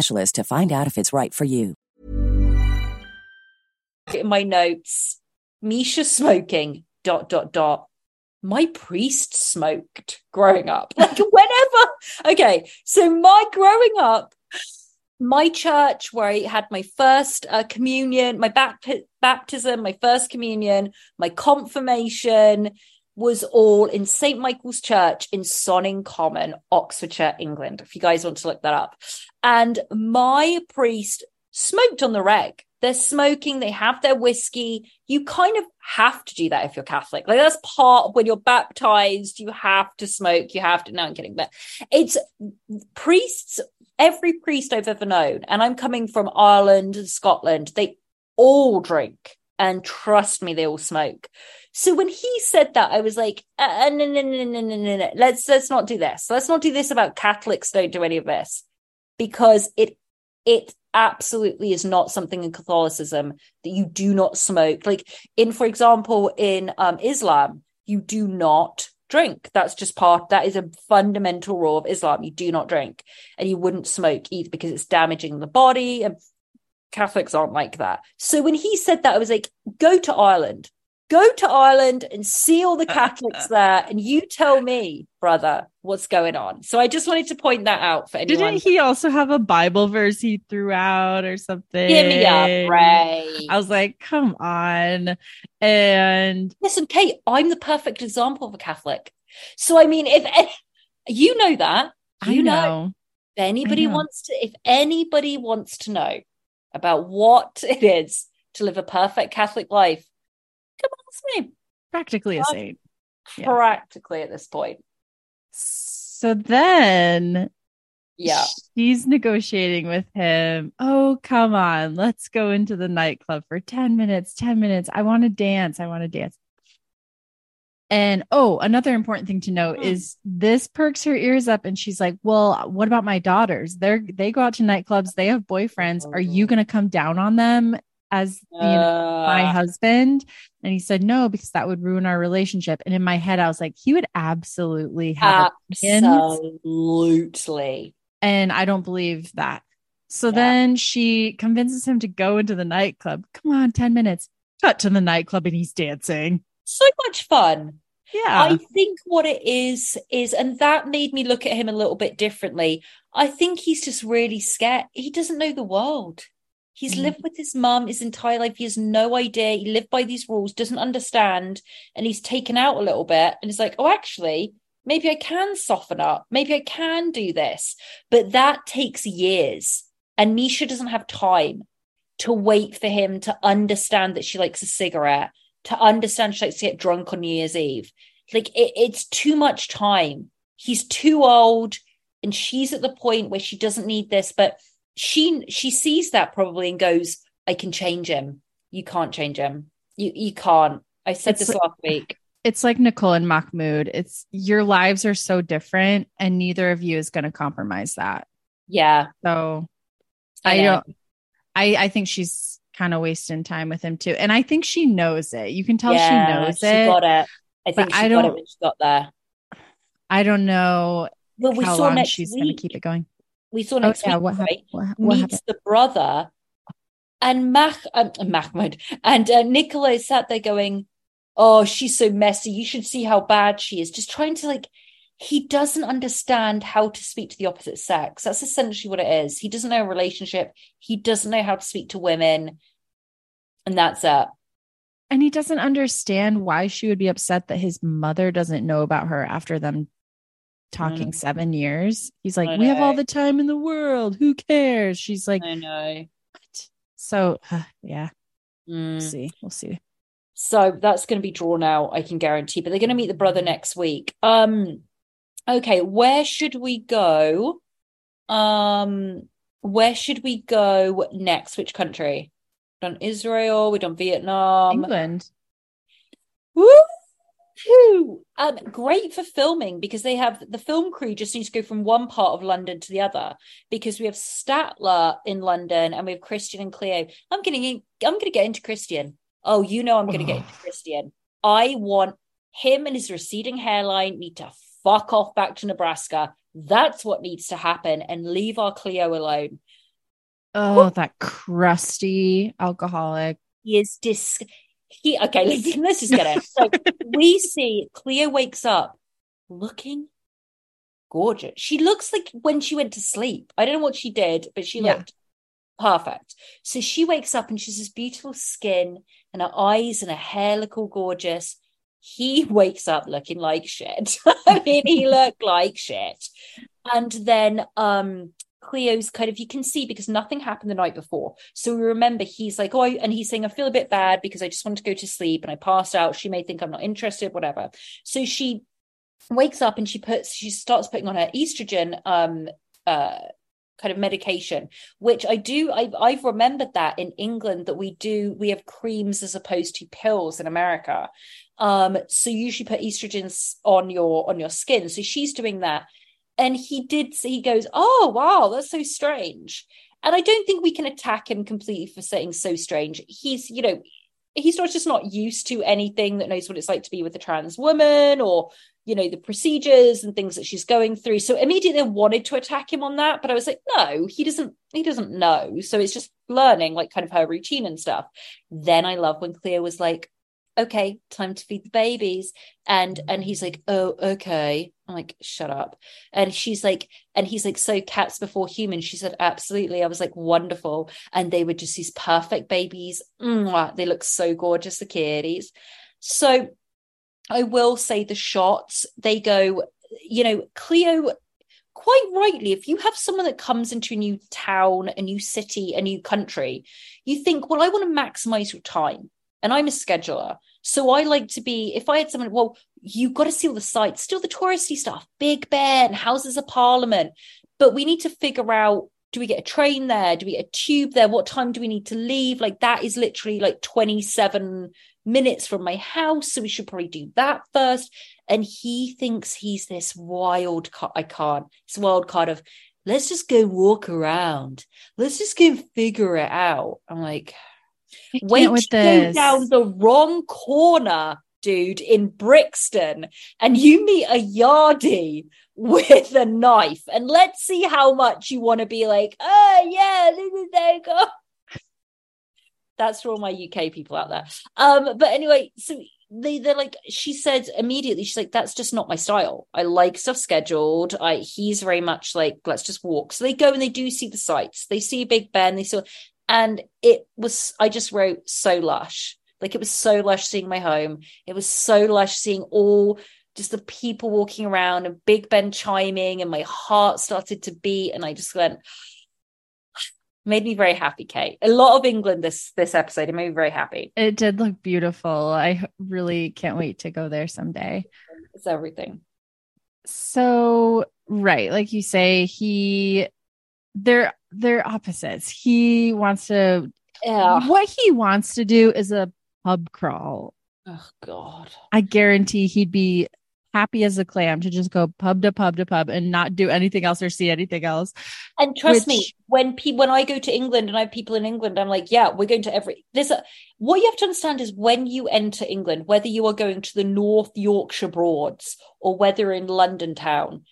specialist to find out if it's right for you. In my notes, Misha smoking, dot, dot, dot. My priest smoked growing up. Like whenever. Okay. So my growing up, my church where I had my first uh, communion, my bap- baptism, my first communion, my confirmation, was all in St. Michael's Church in Sonning Common, Oxfordshire, England, if you guys want to look that up. And my priest smoked on the reg. They're smoking, they have their whiskey. You kind of have to do that if you're Catholic. Like that's part of when you're baptized, you have to smoke, you have to. No, I'm kidding, but it's priests, every priest I've ever known, and I'm coming from Ireland and Scotland, they all drink. And trust me, they all smoke. So when he said that, I was like, uh, no, no, no, no, no, no, no. Let's let's not do this. Let's not do this about Catholics. Don't do any of this because it it absolutely is not something in Catholicism that you do not smoke. Like in, for example, in um, Islam, you do not drink. That's just part. That is a fundamental rule of Islam. You do not drink, and you wouldn't smoke either because it's damaging the body. And Catholics aren't like that. So when he said that, I was like, go to Ireland go to Ireland and see all the Catholics there, and you tell me, brother, what's going on. So I just wanted to point that out for anyone. Didn't he also have a Bible verse he threw out or something? Give me up, Ray. I was like, come on. And listen, Kate, I'm the perfect example of a Catholic. So I mean, if any, you know that, you know. know. If anybody know. wants to, if anybody wants to know about what it is to live a perfect Catholic life, me. Practically a saint. Practically yeah. at this point. So then yeah. She's negotiating with him. Oh, come on. Let's go into the nightclub for 10 minutes. 10 minutes. I want to dance. I want to dance. And oh, another important thing to note Hmm. is this perks her ears up and she's like, Well, what about my daughters? They're they go out to nightclubs, they have boyfriends. Are you gonna come down on them as you know, my husband? And he said, No, because that would ruin our relationship. And in my head, I was like, he would absolutely have absolutely. And I don't believe that. So Yeah. then she convinces him to go into the nightclub. Come on, 10 minutes. Cut to the nightclub and he's dancing. So much fun. Yeah. I think what it is is, and that made me look at him a little bit differently. I think he's just really scared. He doesn't know the world. He's Mm. lived with his mum his entire life. He has no idea. He lived by these rules, doesn't understand, and he's taken out a little bit. And he's like, oh, actually, maybe I can soften up. Maybe I can do this. But that takes years. And Misha doesn't have time to wait for him to understand that she likes a cigarette, to understand she likes to get drunk on New Year's Eve. Like it, it's too much time. He's too old, and she's at the point where she doesn't need this, but she she sees that probably and goes, I can change him. You can't change him. You you can't. I said It's this like- last week. it's like Nicole and Mahmoud. It's your lives are so different, and neither of you is going to compromise that. Yeah. So I I, don't. I I think she's kind of wasting time with him too, and I think she knows it. You can tell yeah, she knows she it. got it. I think she I got it don't- when she got there. I don't know Well, we how saw long next she's going to keep it going. We saw Oh next yeah, week, what right? What, what meets happened? the brother and Mach um, Mahmoud and uh, Nicola is sat there going, "Oh, she's so messy. You should see how bad she is." Just trying to like, he doesn't understand how to speak to the opposite sex. That's essentially what it is. He doesn't know a relationship. He doesn't know how to speak to women, and that's it. And he doesn't understand why she would be upset that his mother doesn't know about her after them talking Mm. seven years. He's I like, We have all the time in the world. Who cares? She's like, I know. What? So, yeah, Mm. we'll see. We'll see. So that's going to be drawn out, I can guarantee. But they're going to meet the brother next week. Um, okay, where should we go? Um, where should we go next? Which country? We've done Israel, we've done Vietnam. England. Woo! Um, great for filming because they have the film crew just needs to go from one part of London to the other because we have Statler in London and we have Christian and Cleo. I'm gonna I'm gonna get into Christian. Oh, you know I'm gonna get into Christian. I want him and his receding hairline need to fuck off back to Nebraska. That's what needs to happen and leave our Cleo alone. Oh, that crusty alcoholic. He is dis. He okay. Let's, let's just get it. So we see Cleo wakes up looking gorgeous. She looks like when she went to sleep. I don't know what she did, but she Yeah. looked perfect. So she wakes up and she's this beautiful skin, and her eyes and her hair look all gorgeous. He wakes up looking like shit. I mean, he looked like shit. And then um Cleo's kind of you can see because nothing happened the night before. So we remember he's like, oh, and he's saying, I feel a bit bad because I just wanted to go to sleep and I passed out. She may think I'm not interested, whatever. So she wakes up and she puts she starts putting on her estrogen um uh kind of medication which i do I've, i've remembered that in england that we do we have creams as opposed to pills in america um so you usually put estrogens on your on your skin so she's doing that and he did he goes oh wow that's so strange. And i don't think we can attack him completely for saying so strange. He's you know he's not just not used to anything that knows what it's like to be with a trans woman or you know the procedures and things that she's going through. So immediately I wanted to attack him on that but i was like no he doesn't he doesn't know. So it's just learning like kind of her routine and stuff. Then i love when cleo was like okay time to feed the babies. And and he's like oh okay. I'm like shut up. And she's like and he's like so cats before humans. She said absolutely. I was like wonderful. And they were just these perfect babies. Mwah. they look so gorgeous the kitties. So i will say the shots they go you know cleo quite rightly if you have someone that comes into a new town a new city a new country you think well i want to maximize your time and I'm a scheduler. So I like to be, if I had someone, well, you've got to see all the sites, still the touristy stuff, Big Ben, Houses of Parliament. But we need to figure out do we get a train there? Do we get a tube there? What time do we need to leave? Like that is literally like 27 minutes from my house. So we should probably do that first. And he thinks he's this wild card. I can't. It's wild card of let's just go walk around. Let's just go figure it out. I'm like, wait with go this. down the wrong corner, dude, in Brixton, and you meet a yardie with a knife, and let's see how much you want to be like, oh yeah, this is there you go. That's for all my UK people out there. Um, but anyway, so they they're like she said immediately she's like that's just not my style i like stuff scheduled i he's very much like let's just walk so they go and they do see the sights they see big ben they saw and it was i just wrote so lush. Like it was so lush seeing my home. It was so lush seeing all just the people walking around and big ben chiming and my heart started to beat. And i just went made me very happy kate. A lot of england this this episode. It made me very happy. It did look beautiful. I really can't wait to go there someday. it's everything. So, right, like you say, he they're they're opposites. He wants to yeah what he wants to do is a pub crawl. oh god I guarantee he'd be happy as a clam to just go pub to pub to pub and not do anything else or see anything else. And trust me, when people when I go to England and I have people in England, I'm like, yeah, we're going to every. There's a uh, what you have to understand is when you enter England, whether you are going to the North Yorkshire Broads or whether in London town,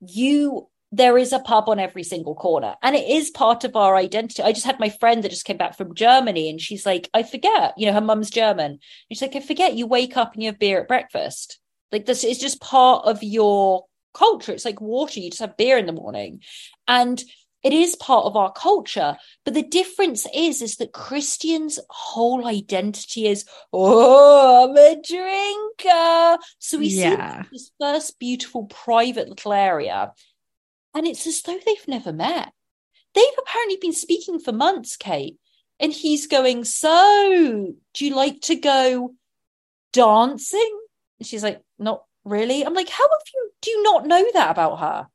you there is a pub on every single corner, and it is part of our identity. I just had my friend that just came back from Germany, and she's like, I forget, you know, her mum's German. And she's like, I forget you wake up and you have beer at breakfast. Like this is just part of your culture. It's like water. You just have beer in the morning. And it is part of our culture. But the difference is, is that Christian's whole identity is, oh, I'm a drinker. So we Yeah. see this first beautiful private little area. And it's as though they've never met. They've apparently been speaking for months, Kate. And he's going, So, do you like to go dancing? And she's like, Not really. I'm like, How have you, do you not know that about her?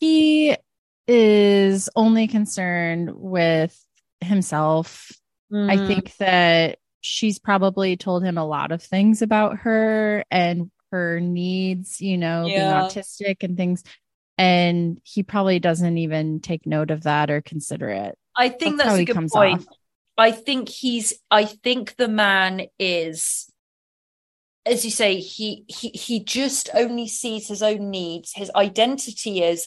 He is only concerned with himself. I Mm. think that she's probably told him a lot of things about her and her needs, you know, Yeah. being autistic and things. And he probably doesn't even take note of that or consider it. I think That's that's, a good point. off. I think he's I think the man is as you say, he he he just only sees his own needs. His identity is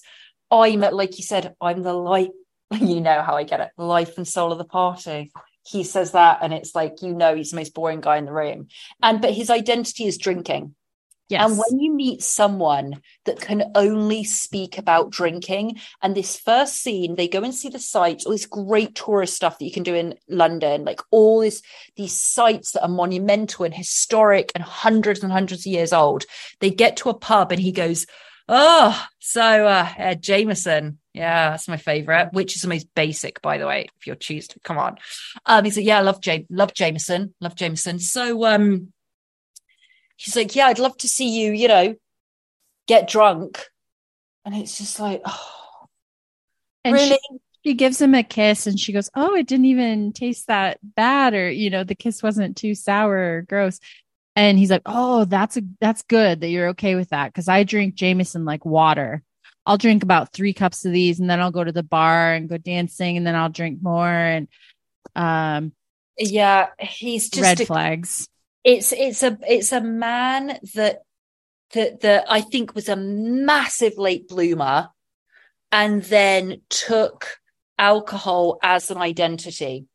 I'm like you said, I'm the light. You know how I get it, life and soul of the party. He says that, and it's like you know he's the most boring guy in the room. And but his identity is drinking. Yes. And when you meet someone that can only speak about drinking, and this first scene, they go and see the sites, all this great tourist stuff that you can do in London, like all this these sites that are monumental and historic and hundreds and hundreds of years old. They get to a pub and he goes, Oh, so uh, uh Jameson. Yeah, that's my favorite, which is the most basic, by the way, if you're choosing. Come on. Um, he's like, Yeah, I love Jam love Jameson, love Jameson. So um he's like, Yeah, I'd love to see you, you know, get drunk. And it's just like, oh, and really? she, she gives him a kiss and she goes, Oh, it didn't even taste that bad, or you know, the kiss wasn't too sour or gross. And he's like, Oh, that's a that's good that you're okay with that. Cause I drink Jameson like water. I'll drink about three cups of these and then I'll go to the bar and go dancing and then I'll drink more and um yeah, he's just red a- flags. It's it's a it's a man that that that I think was a massive late bloomer and then took alcohol as an identity.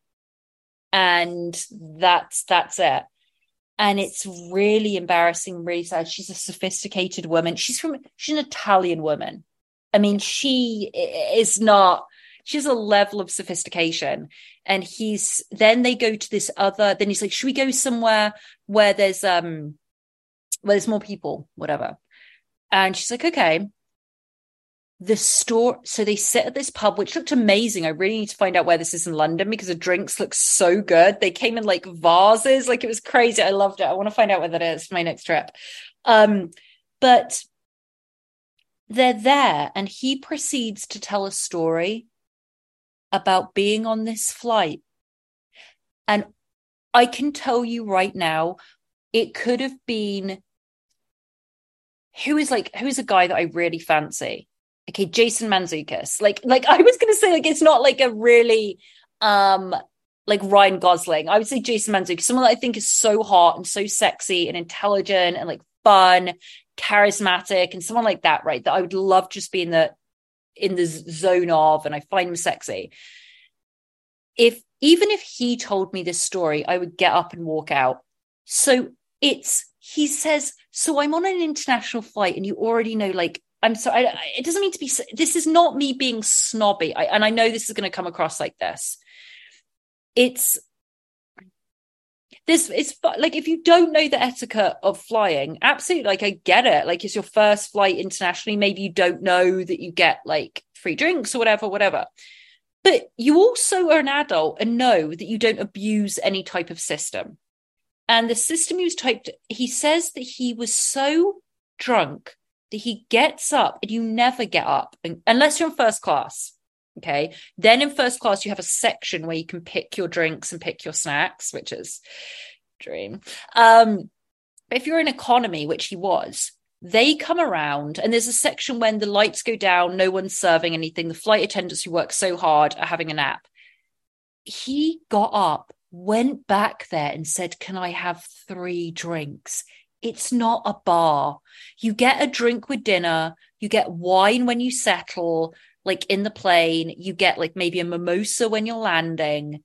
And that's that's it. And it's really embarrassing really sad. She's a sophisticated woman. She's from she's an italian woman. I mean she is not she's a level of sophistication. And he's then they go to this other then he's like should we go somewhere where there's um where there's more people whatever? And she's like okay. The store so they sit at this pub which looked amazing. I really need to find out where this is in london because the drinks look so good. They came in like vases. Like it was crazy. I loved it. I want to find out where that is for my next trip. Um but they're there and he proceeds to tell a story about being on this flight and I can tell you right now, it could have been who is like who is a guy that I really fancy? Okay, Jason Mantzoukas. Like, like I was gonna say, like it's not like a really um like Ryan Gosling. I would say Jason Mantzoukas, someone that I think is so hot and so sexy and intelligent and like fun, charismatic, and someone like that, right? That I would love just being in the in the zone of, and I find him sexy. If even if he told me this story, I would get up and walk out. So it's he says, so I'm on an international flight, and you already know, like I'm sorry, I, it doesn't mean to be. This is not me being snobby, I, and I know this is going to come across like this. It's this. It's like if you don't know the etiquette of flying, absolutely, like I get it. Like it's your first flight internationally. Maybe you don't know that you get like free drinks or whatever, whatever. But you also are an adult and know that you don't abuse any type of system. And the system he was typed, he says that he was so drunk that he gets up and you never get up unless you're in first class. Okay. Then in first class, you have a section where you can pick your drinks and pick your snacks, which is dream. Um, but if you're in economy, which he was, they come around and there's a section when the lights go down, no one's serving anything. The flight attendants who work so hard are having a nap. He got up, went back there and said, Can I have three drinks? It's not a bar. You get a drink with dinner, you get wine when you settle, like in the plane, you get like maybe a mimosa when you're landing.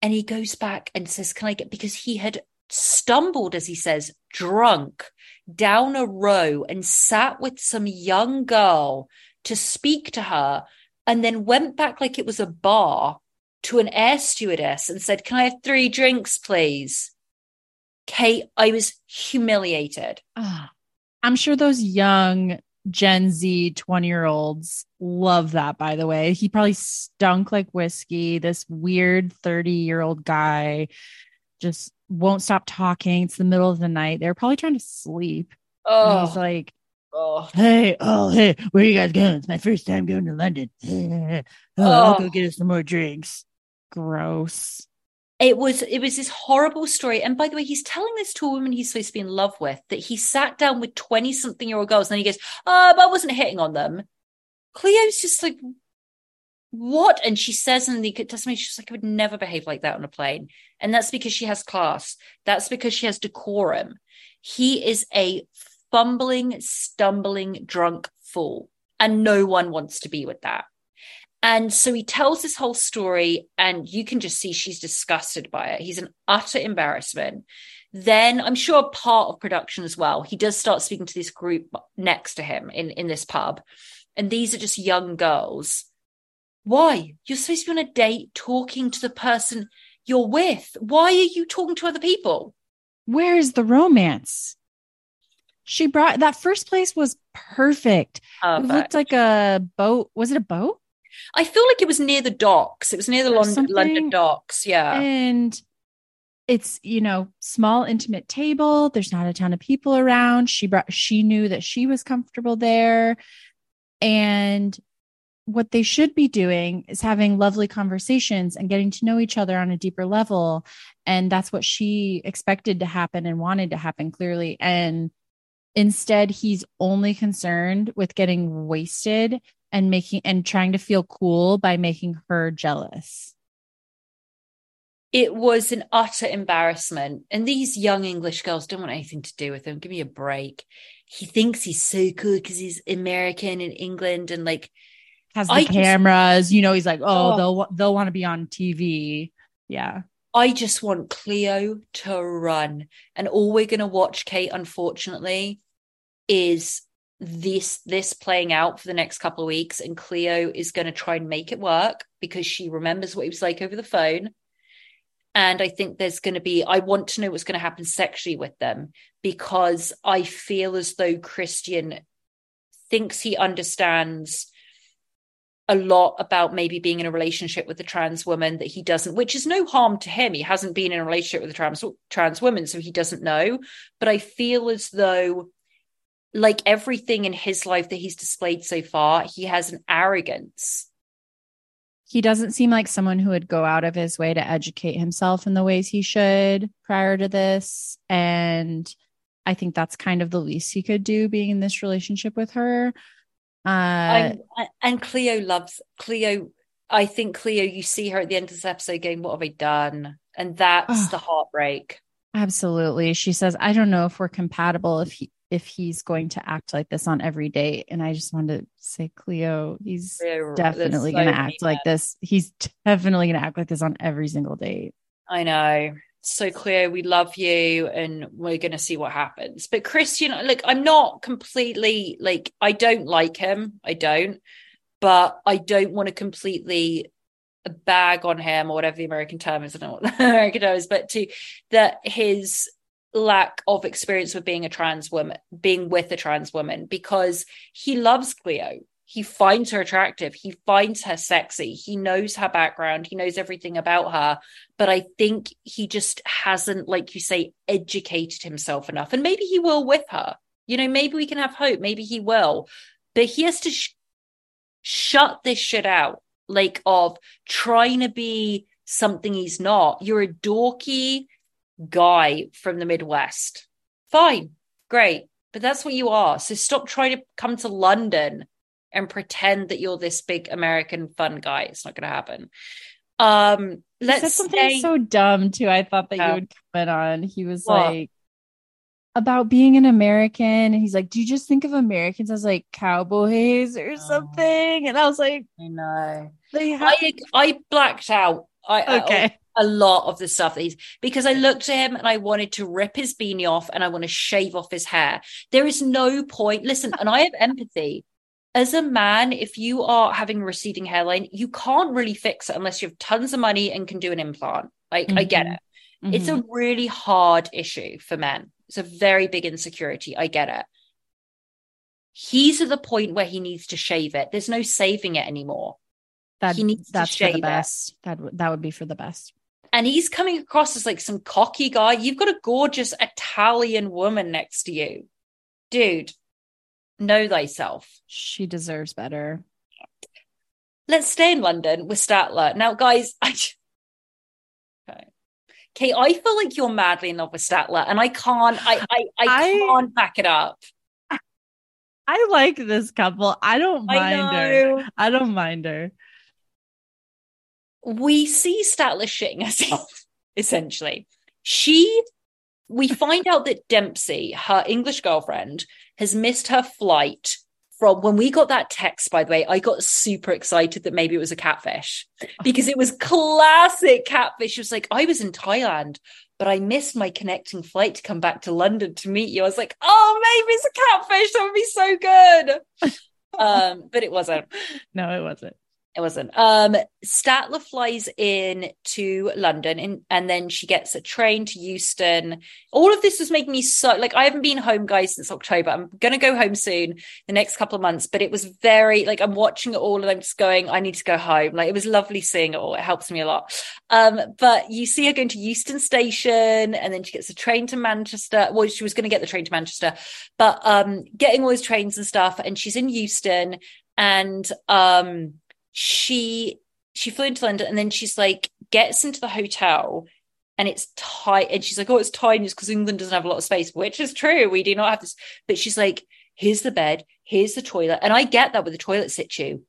And he goes back and says, Can I get because he had stumbled, as he says, drunk down a row and sat with some young girl to speak to her and then went back like it was a bar to an air stewardess and said, Can I have three drinks, please? Kate, I was humiliated. Oh, I'm sure those young Gen Z 20 year olds love that, by the way. He probably stunk like whiskey. This weird 30 year old guy just won't stop talking. It's the middle of the night. They're probably trying to sleep. Oh, he's like, oh, hey, oh, hey, where you guys going? It's my first time going to London. oh, I'll go get us some more drinks. Gross it was it was this horrible story. And by the way he's telling this to a woman he's supposed to be in love with that he sat down with 20 something year old girls and then he goes oh but i wasn't hitting on them. Cleo's just like what? And she says in the testimony she's like i would never behave like that on a plane. And that's because she has class. That's because she has decorum. He is a fumbling stumbling drunk fool. And no one wants to be with that and so he tells this whole story, and you can just see she's disgusted by it. He's an utter embarrassment. Then I'm sure part of production as well, he does start speaking to this group next to him in, in this pub. And these are just young girls. Why? You're supposed to be on a date talking to the person you're with. Why are you talking to other people? Where is the romance? She brought that first place was perfect. perfect. It looked like a boat. Was it a boat? I feel like it was near the docks. It was near the London, London docks. Yeah. And it's, you know, small, intimate table. There's not a ton of people around. She brought, she knew that she was comfortable there. And what they should be doing is having lovely conversations and getting to know each other on a deeper level. And that's what she expected to happen and wanted to happen clearly. And instead, he's only concerned with getting wasted and making and trying to feel cool by making her jealous. It was an utter embarrassment. And these young English girls don't want anything to do with him. Give me a break. He thinks he's so cool because he's American in England and like has the I cameras. Just, you know, he's like, oh, oh, they'll they'll want to be on TV. Yeah. I just want Cleo to run. And all we're gonna watch, Kate, unfortunately, is this this playing out for the next couple of weeks and cleo is going to try and make it work because she remembers what he was like over the phone. And i think there's going to be i want to know what's going to happen sexually with them because i feel as though christian thinks he understands a lot about maybe being in a relationship with a trans woman that he doesn't which is no harm to him. He hasn't been in a relationship with a trans trans woman so he doesn't know. But i feel as though like everything in his life that he's displayed so far, he has an arrogance. he doesn't seem like someone who would go out of his way to educate himself in the ways he should prior to this. And I think that's kind of the least he could do being in this relationship with her. Uh, and Cleo loves Cleo. I think Cleo, you see her at the end of this episode going, What have I done? And that's the heartbreak. Absolutely. She says, I don't know if we're compatible if he if he's going to act like this on every date. And I just wanted to say, Cleo, he's Cleo, definitely going to mean, act like this. He's definitely going to act like this on every single date. I know. So Cleo, we love you and we're going to see what happens. But Chris, you know, look, I'm not completely like, I don't like him. I don't. But I don't want to completely bag on him or whatever the American term is. I don't know what the American term is, but to that his lack of experience with being a trans woman, being with a trans woman, because he loves Cleo. He finds her attractive. He finds her sexy. He knows her background. He knows everything about her. But I think he just hasn't, like you say, educated himself enough. And maybe he will with her. You know, maybe we can have hope. Maybe he will. But he has to sh- shut this shit out, like of trying to be something he's not. You're a dorky guy from the Midwest. Fine, great. But that's what you are. So stop trying to come to London and pretend that you're this big American fun guy. It's not going to happen. Um, He let's said something so dumb too. I thought that you would comment on. He was What? like about being an American, and he's like, "Do you just think of Americans as like cowboys or something?" And I was like, I know. Have I I blacked out. I- okay." A lot of the stuff that he's because I looked at him and I wanted to rip his beanie off and I want to shave off his hair. There is no point. Listen, and I have empathy. As a man, if you are having a receding hairline, you can't really fix it unless you have tons of money and can do an implant. Like, I get Mhm. it. It's a really hard issue for men. It's a very big insecurity. I get it. He's at the point where he needs to shave it. There's no saving it anymore. that he needs to that's for shave the it. best. That that would be for the best. And he's coming across as like some cocky guy. You've got a gorgeous Italian woman next to you. Dude, know thyself. She deserves better. Let's stay in London with Statler. Now, guys, I okay. Kate, I feel like you're madly in love with Statler, and I can't, I, I, I, I- can't back it up. I like this couple. I don't I mind her. I don't mind her. We see Statler shitting essentially. She, we find out that Dempsey, her English girlfriend, has missed her flight from when we got that text, by the way, I got super excited that maybe it was a catfish because it was classic catfish. She was like, I was in Thailand, but I missed my connecting flight to come back to London to meet you. I was like, oh, maybe it's a catfish. That would be so good. um, but it wasn't. No, it wasn't. It wasn't. Um, Statler flies in to London and, and then she gets a train to Euston. All of this was making me so like I haven't been home, guys, since October. I'm gonna go home soon, the next couple of months. But it was very like I'm watching it all and I'm just going, I need to go home. Like it was lovely seeing it all. It helps me a lot. Um, but you see her going to Euston Station and then she gets a train to Manchester. Well, she was gonna get the train to Manchester, but um getting all those trains and stuff, and she's in Euston and um she she flew into London and then she's like gets into the hotel and it's tight and she's like oh it's tiny because England doesn't have a lot of space which is true. We do not have this but she's like here's the bed here's the toilet. And I get that with the toilet situ.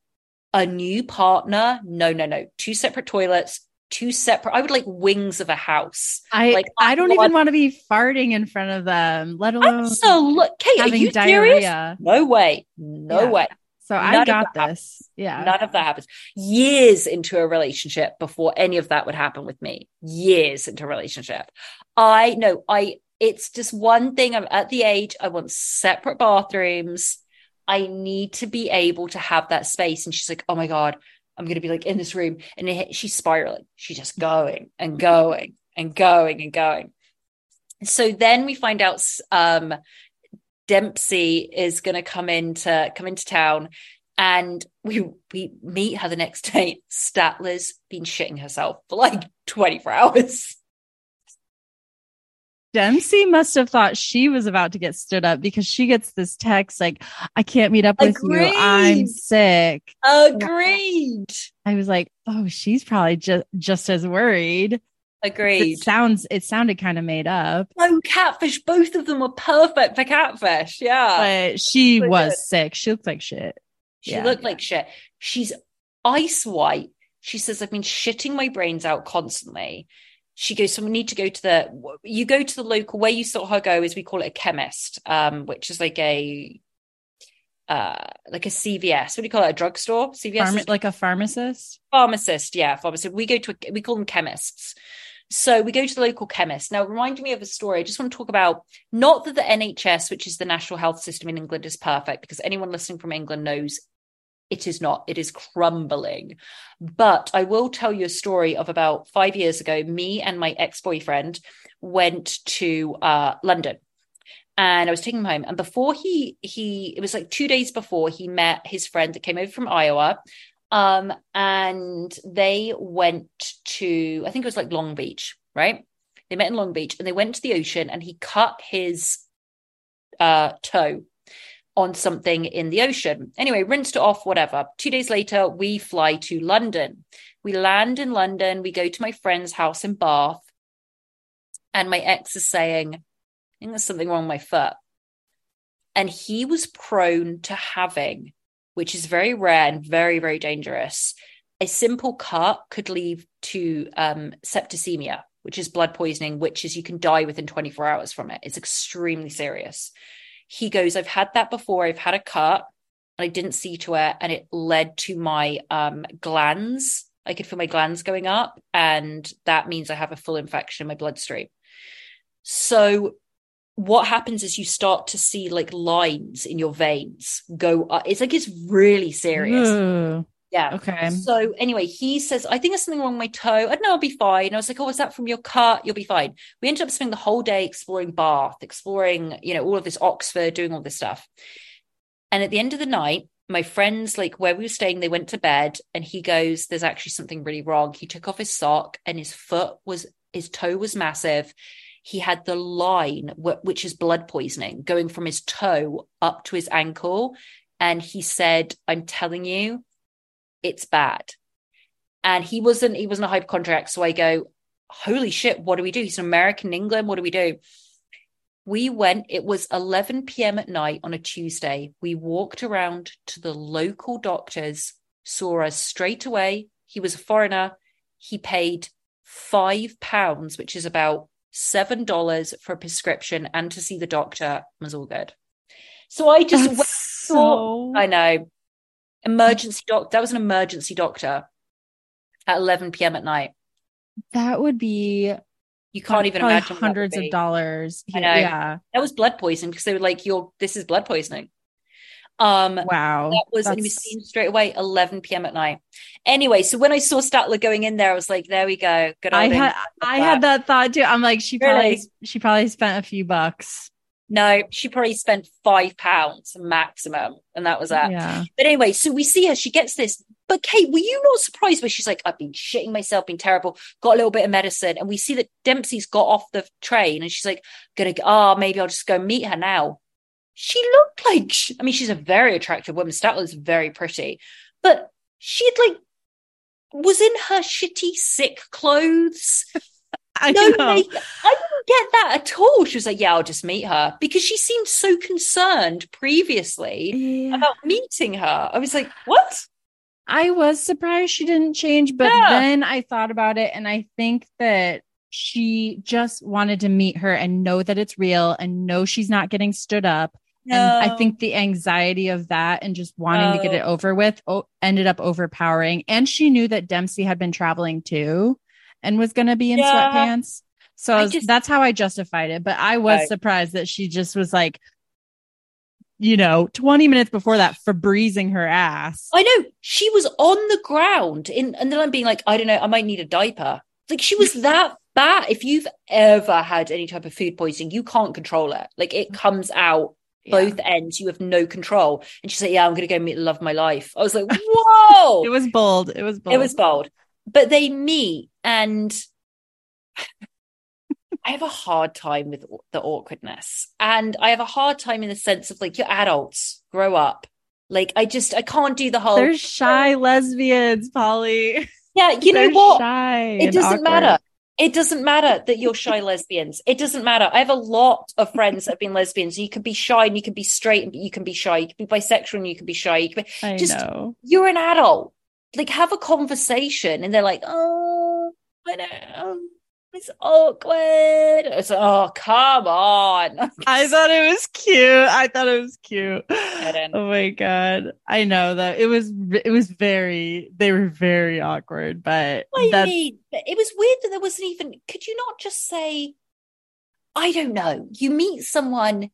A new partner? No no no. Two separate toilets two separate I would like wings of a house. I Like, I don't even want to be farting in front of them, let alone absolutely Kate are you serious? no way. No Yeah. way So None I got this. Yeah. None of that happens. Years into a relationship before any of that would happen with me. Years into a relationship. I know I it's just one thing. I'm at the age I want separate bathrooms. I need to be able to have that space. And she's like, oh my God, I'm gonna be like in this room. And it, she's spiraling. She's just going and going and going and going. So then we find out um Dempsey is going to come into come into town, and we we meet her the next day. Statler's been shitting herself for like twenty four hours. Dempsey must have thought she was about to get stood up because she gets this text like, I can't meet up with Agreed. you. I'm sick. Agreed. I was like, oh, she's probably just just as worried. Agreed. It sounds it sounded kind of made up. No, catfish. Both of them were perfect for catfish. Yeah. But she so was good. sick. She looked like shit. She Yeah. looked like shit. She's ice white. She says, I've been shitting my brains out constantly. She goes, so we need to go to the, you go to the local, where you saw her go is we call it a chemist, um, which is like a, uh, like a CVS. What do you call it? A drugstore? CVS? Pharma- like a pharmacist. pharmacist. Yeah, pharmacist. We go to, a, we call them chemists. So we go to the local chemist. Now, reminding me of a story. I just want to talk about not that the NHS, which is the national health system in England, is perfect, because anyone listening from England knows it is not. It is crumbling. But I will tell you a story of about five years ago. Me and my ex boyfriend went to uh, London. And I was taking him home. And before he he it was like two days before he met his friend that came over from Iowa. Um, and they went to, I think it was like Long Beach, right? They met in Long Beach and they went to the ocean and he cut his uh, toe on something in the ocean. Anyway, rinsed it off, whatever. Two days later, we fly to London. We land in London. We go to my friend's house in Bath. And my ex is saying, I think there's something wrong with my foot. And he was prone to having which is very rare and very, very dangerous. A simple cut could lead to um, septicemia, which is blood poisoning, which is you can die within 24 hours from it. It's extremely serious. He goes, I've had that before. I've had a cut and I didn't see to it. And it led to my um, glands. I could feel my glands going up. And that means I have a full infection in my bloodstream. So what happens is you start to see like lines in your veins go up. It's like it's really serious. Ooh, Yeah. okay. So anyway, he says, I think there's something wrong with my toe. I don't know, I'll be fine. I was like, Oh, is that from your cut? You'll be fine. We ended up spending the whole day exploring Bath, exploring, you know, all of this Oxford, doing all this stuff. And at the end of the night, my friends, like where we were staying, they went to bed and he goes, There's actually something really wrong. He took off his sock and his foot was, his toe was massive. He had the line, which is blood poisoning, going from his toe up to his ankle. And he said, I'm telling you, it's bad. And he wasn't, he wasn't a hypochondriac. So I go, Holy shit, what do we do? He's an American in England. What do we do? We went, it was 11 p.m. at night on a Tuesday. We walked around to the local doctors, saw us straight away. He was a foreigner. He paid five pounds, which is about seven dollars for a prescription and to see the doctor was all good. So I just went, so I know emergency doc. That was an emergency doctor at 11 p.m. at night. that would be You can't even imagine what that would hundreds of dollars. Yeah. That was blood poisoning because they were like, "You're this is blood poisoning." Um, Wow. that was and he was seen straight away 11 p.m. at night. Anyway, so when I saw Statler going in there, I was like, "There we go." Good. I had. I had that thought too. I'm like, she probably she probably spent a few bucks. No, she probably spent five pounds maximum, and that was that. Yeah. But anyway, so we see her. She gets this. But Kate, were you not surprised? Where she's like, "I've been shitting myself, been terrible, got a little bit of medicine," and we see that Dempsey's got off the train, and she's like, "Gonna, oh, maybe I'll just go meet her now." She looked like, she- I mean, she's a very attractive woman. Statler's very pretty, but she'd like was in her shitty sick clothes. I no, know. I didn't get that at all. She was like, "Yeah, I'll just meet her," because she seemed so concerned previously Yeah. about meeting her. I was like, "What?" I was surprised she didn't change, but Yeah. then I thought about it and I think that she just wanted to meet her and know that it's real and know she's not getting stood up. And I think the anxiety of that and just wanting to get it oh. over with o- ended up overpowering. And she knew that Dempsey had been traveling too and was going to be in Yeah. sweatpants. So was- just- that's how I justified it. But I was Right. surprised that she just was like, you know, 20 minutes before that, Febrezing her ass. I know she was on the ground in, and then I'm being like, I don't know, I might need a diaper. Like she was that bad. If you've ever had any type of food poisoning, you can't control it. Like it mm-hmm. comes out both ends. You have no control. And she's like, Yeah, I'm gonna go meet the love of my life. I was like, Whoa. It was bold. It was bold. It was bold. But they meet and I have a hard time with the awkwardness. And I have a hard time in the sense of like, you're adults, grow up. Like, I just, I can't do the whole. They're shy lesbians, Polly. Yeah, you They're know what? Shy It doesn't awkward. matter. It doesn't matter that you're shy lesbians. It doesn't matter. I have a lot of friends that have been lesbians. You can be shy and you can be straight, but you can be shy. You can be bisexual and you can be shy. You can be, I just know. you're an adult. Like have a conversation, and they're like, "Oh, I know, it's awkward." It's like, "Oh, come on." I thought it was cute. I thought it was cute. Oh my god. I know that it was it was very they were very awkward, but I mean, but it was weird that there wasn't even. Could you not just say, I don't know? You meet someone,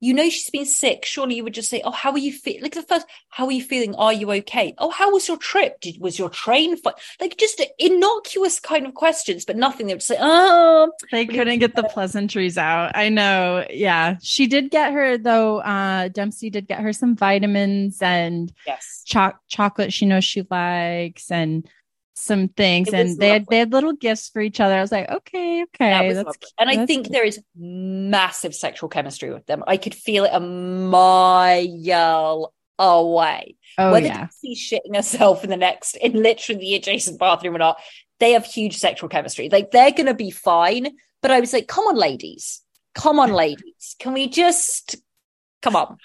you know she's been sick. Surely you would just say, "Oh, how are you feeling?" Like the first, "How are you feeling? Are you okay?" "Oh, how was your trip? Did was your train?" Fi-? Like just innocuous kind of questions, but nothing. They would say, "Oh, they couldn't get the pleasantries out. I know. Yeah. She did get her though, uh Dempsey did get her some vitamins and yes." choc- chocolate she knows she likes and some things and they had they had little gifts for each other. I was like, okay, okay. lovely. and I that's think there is massive sexual chemistry with them. I could feel it a mile away. oh Whether yeah. she's shitting herself in the next, in literally the adjacent bathroom or not, they have huge sexual chemistry. Like they're going to be fine. But I was like, come on, ladies. Come on, ladies. Can we just come on?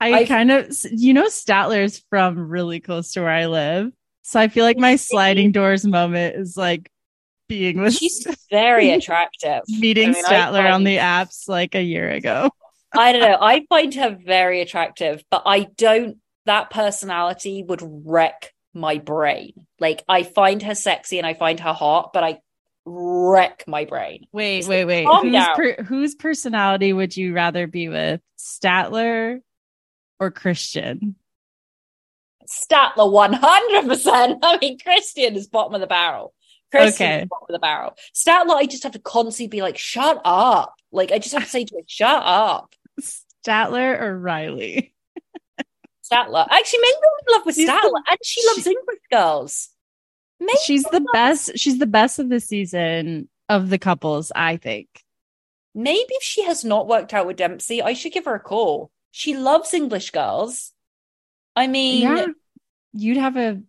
I I've- kind of, you know, Statler's from really close to where I live. So I feel like my sliding doors moment is like being with She's very attractive. meeting I mean, Statler on the apps like a year ago. I don't know. I find her very attractive, but I don't, that personality would wreck my brain. Like, I find her sexy and I find her hot, but I wreck my brain. Wait, Just wait, wait. Whose, per- whose personality would you rather be with? Statler or Christian? Statler 100%. I mean, Christian is bottom of the barrel. Christian Okay. is bottom of the barrel. Statler, I just have to constantly be like, shut up. Like, I just have to say to her, shut up. Statler or Riley? Statler. Actually, maybe I'm in love with She's the- Statler. and she loves she- English girls. Maybe She's the best. She's the best of the season of the couples, I think. Maybe if she has not worked out with Dempsey, I should give her a call. She loves English girls. I mean, Yeah. You'd have a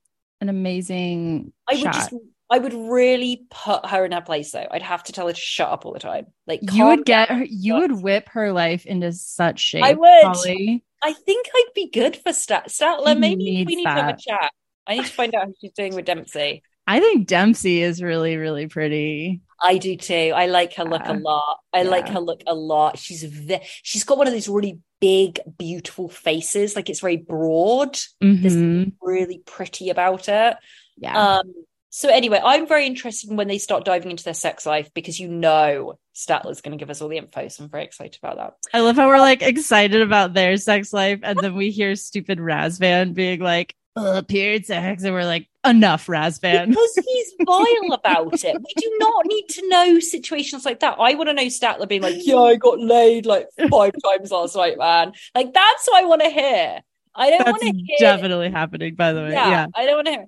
an amazing I would shot. just, I would really put her in her place though. I'd have to tell her to shut up all the time. Like, you would get her, you would whip her life into such shape. I would. I think I'd be good for Stat Statler. Maybe we need to have a chat. I need to find out how she's doing with Dempsey. I think Dempsey is really, really pretty. I do too. I like her look a lot. I like her look a lot. She's ve- she's got one of those really big, beautiful faces. Like it's very broad. There's Mhm. really pretty about it. Yeah. Um, so anyway, I'm very interested in when they start diving into their sex life because you know Statler's going to give us all the info. So I'm very excited about that. I love how we're like excited about their sex life, and then we hear stupid Razvan being like, "Uh, period sex," and we're like, "Enough, Razvan." Because he's vile about it. We do not need to know situations like that. I want to know Statler being like, "Yeah, I got laid like five times last night, man." Like that's what I want to hear. I don't want to hear. definitely happening, by the way. yeah, Yeah. I don't want to hear.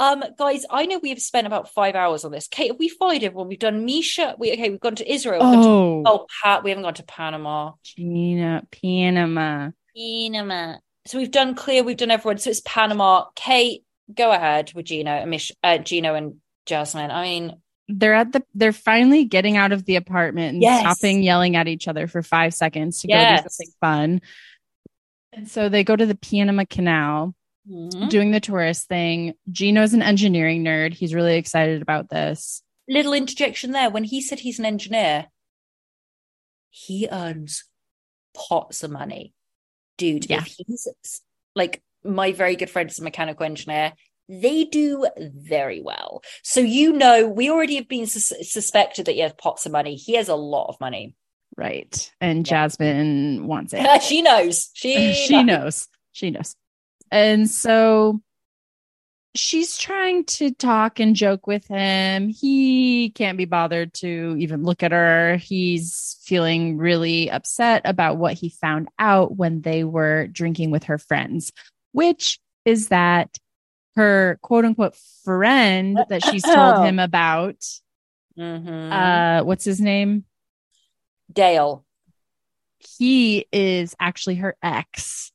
Um, guys, I know we have spent about five hours on this. Kate, have we followed everyone? We've done Misha. We okay. We've gone to Israel. We've to- Oh, oh, Pat. We haven't gone to Panama. Gina, Panama. Panama. So we've done clear, we've done everyone. So it's Panama. Kate, go ahead with Gino and Mish, uh, Gino and Jasmine. I mean, They're at the. They're finally getting out of the apartment and Yes. stopping yelling at each other for five seconds to go do something fun. And so they go to the Panama Canal. mhm. doing the tourist thing. Gino's an engineering nerd. He's really excited about this. little interjection there. When he said he's an engineer, he earns pots of money. Dude, Yeah. if he's like my very good friend is a mechanical engineer, they do very well. So you know, we already have been sus- suspected that he has pots of money. He has a lot of money. Right. And Jasmine wants it. she knows. She, she knows. She knows. And so she's trying to talk and joke with him. He can't be bothered to even look at her. He's feeling really upset about what he found out when they were drinking with her friends, which is that her quote unquote friend that she's told him about Mhm. Uh, what's his name? Dale. He is actually her ex.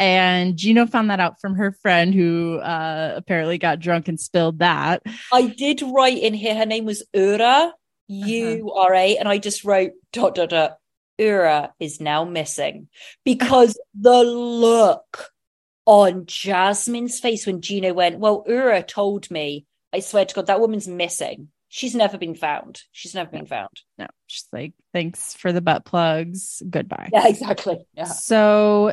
And Gino found that out from her friend who uh, apparently got drunk and spilled that. I did write in here her name was Ura, Uh-huh. U R A, and I just wrote dot dot dot. Ura is now missing because the look on Jasmine's face when Gino went, Well, Ura told me, I swear to God, that woman's missing. She's never been found. She's never been found. No, she's like, thanks for the butt plugs. Goodbye. Yeah, exactly. Yeah. So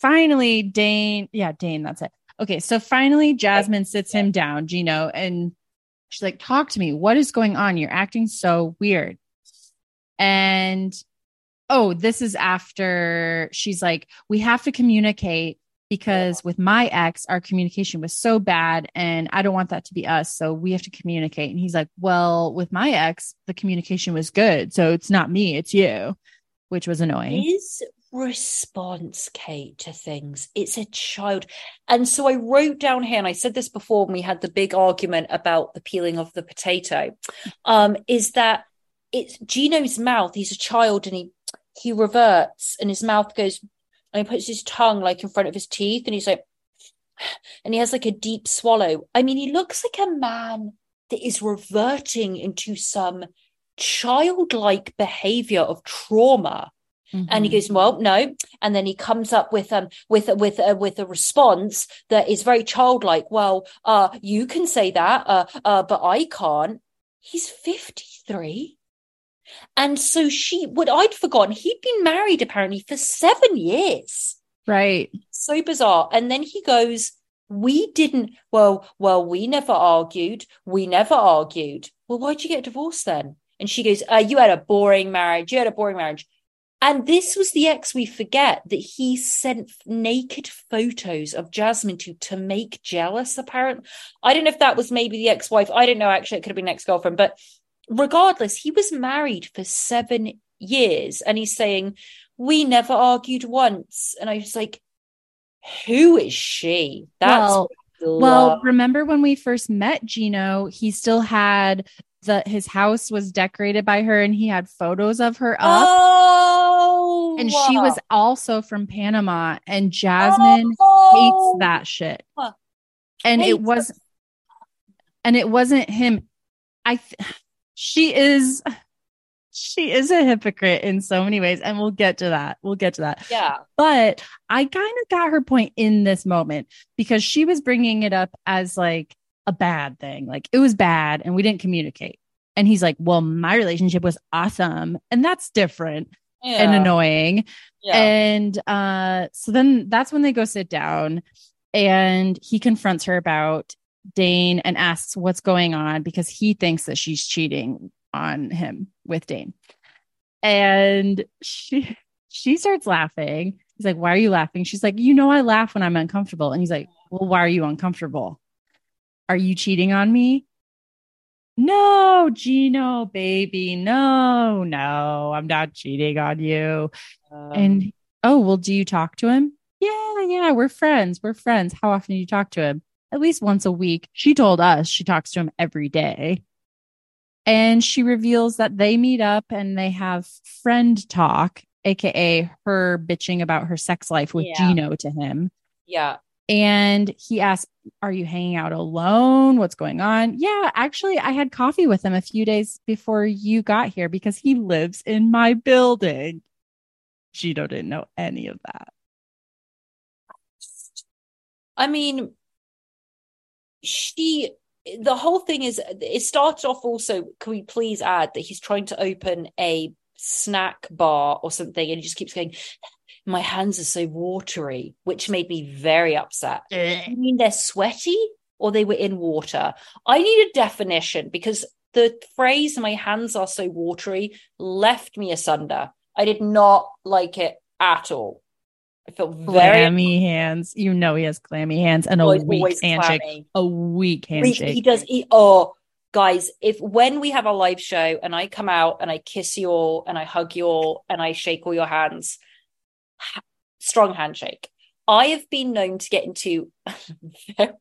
finally, Dane, yeah, Dane, that's it. Okay, so finally, Jasmine sits him down, Gino, and she's like, Talk to me. What is going on? You're acting so weird. And oh, this is after she's like, We have to communicate because with my ex, our communication was so bad, and I don't want that to be us. So we have to communicate. And he's like, Well, with my ex, the communication was good. So it's not me, it's you, which was annoying. His response, Kate, to things, it's a child. And so I wrote down here, and I said this before when we had the big argument about the peeling of the potato, um, is that it's Gino's mouth. He's a child and he he reverts and his mouth goes and he puts his tongue like in front of his teeth and he's like and he has like a deep swallow. I mean, he looks like a man that is reverting into some childlike behavior of trauma. And he goes well no. And then he comes up with um with with uh, with a response that is very childlike. Well uh you can say that uh uh but i can't. He's 53 and so she what i'd forgotten he'd been married apparently for seven years right. so bizarre and then he goes we didn't well well we never argued we never argued well why'd you get divorced then and she goes uh, you had a boring marriage you had a boring marriage and this was the ex we forget that he sent naked photos of Jasmine to to make jealous, apparently. I don't know if that was maybe the ex-wife. I don't know, actually, it could have been ex-girlfriend, but regardless, he was married for seven years and he's saying, We never argued once. And I was like, Who is she? That's Well- Well, remember when we first met Gino, he still had the his house was decorated by her and he had photos of her up. oh, and she was also from Panama and Jasmine Oh. hates that shit. Huh. And it Hates was and it wasn't him. I th- she is she is a hypocrite in so many ways and we'll get to that. We'll get to that. Yeah. But I kind of got her point in this moment because she was bringing it up as like a bad thing. Like it was bad and we didn't communicate. And he's like, well, my relationship was awesome. And that's different yeah. and annoying. Yeah. And uh, so then that's when they go sit down and he confronts her about Dane and asks what's going on because he thinks that she's cheating on him with Dane. And she she starts laughing. He's like, "Why are you laughing?" She's like, "You know I laugh when I'm uncomfortable." And he's like, "Well, why are you uncomfortable? Are you cheating on me?" No, Gino, baby. No, no, I'm not cheating on you. Um, And oh, well, do you talk to him? Yeah, yeah, we're friends. We're friends. How often do you talk to him? At least once a week. She told us she talks to him every day. And she reveals that they meet up and they have friend talk, aka her bitching about her sex life with Yeah. Gino to him. yeah. And he asked, Are you hanging out alone? What's going on? Yeah, actually, I had coffee with him a few days before you got here because he lives in my building. Gino didn't know any of that. I mean, she, the whole thing is, it started off also, can we please add that he's trying to open a snack bar or something and he just keeps going, my hands are so watery, which made me very upset. Eh. I mean, they're sweaty or they were in water. I need a definition because the phrase my hands are so watery left me asunder. I did not like it at all. I felt very Clammy hands. You know he has clammy hands and a weak always handshake. clammy. A weak handshake. He does. He, oh, guys, if when we have a live show and I come out and I kiss you all and I hug you all and I shake all your hands, ha- strong handshake. I have been known to get into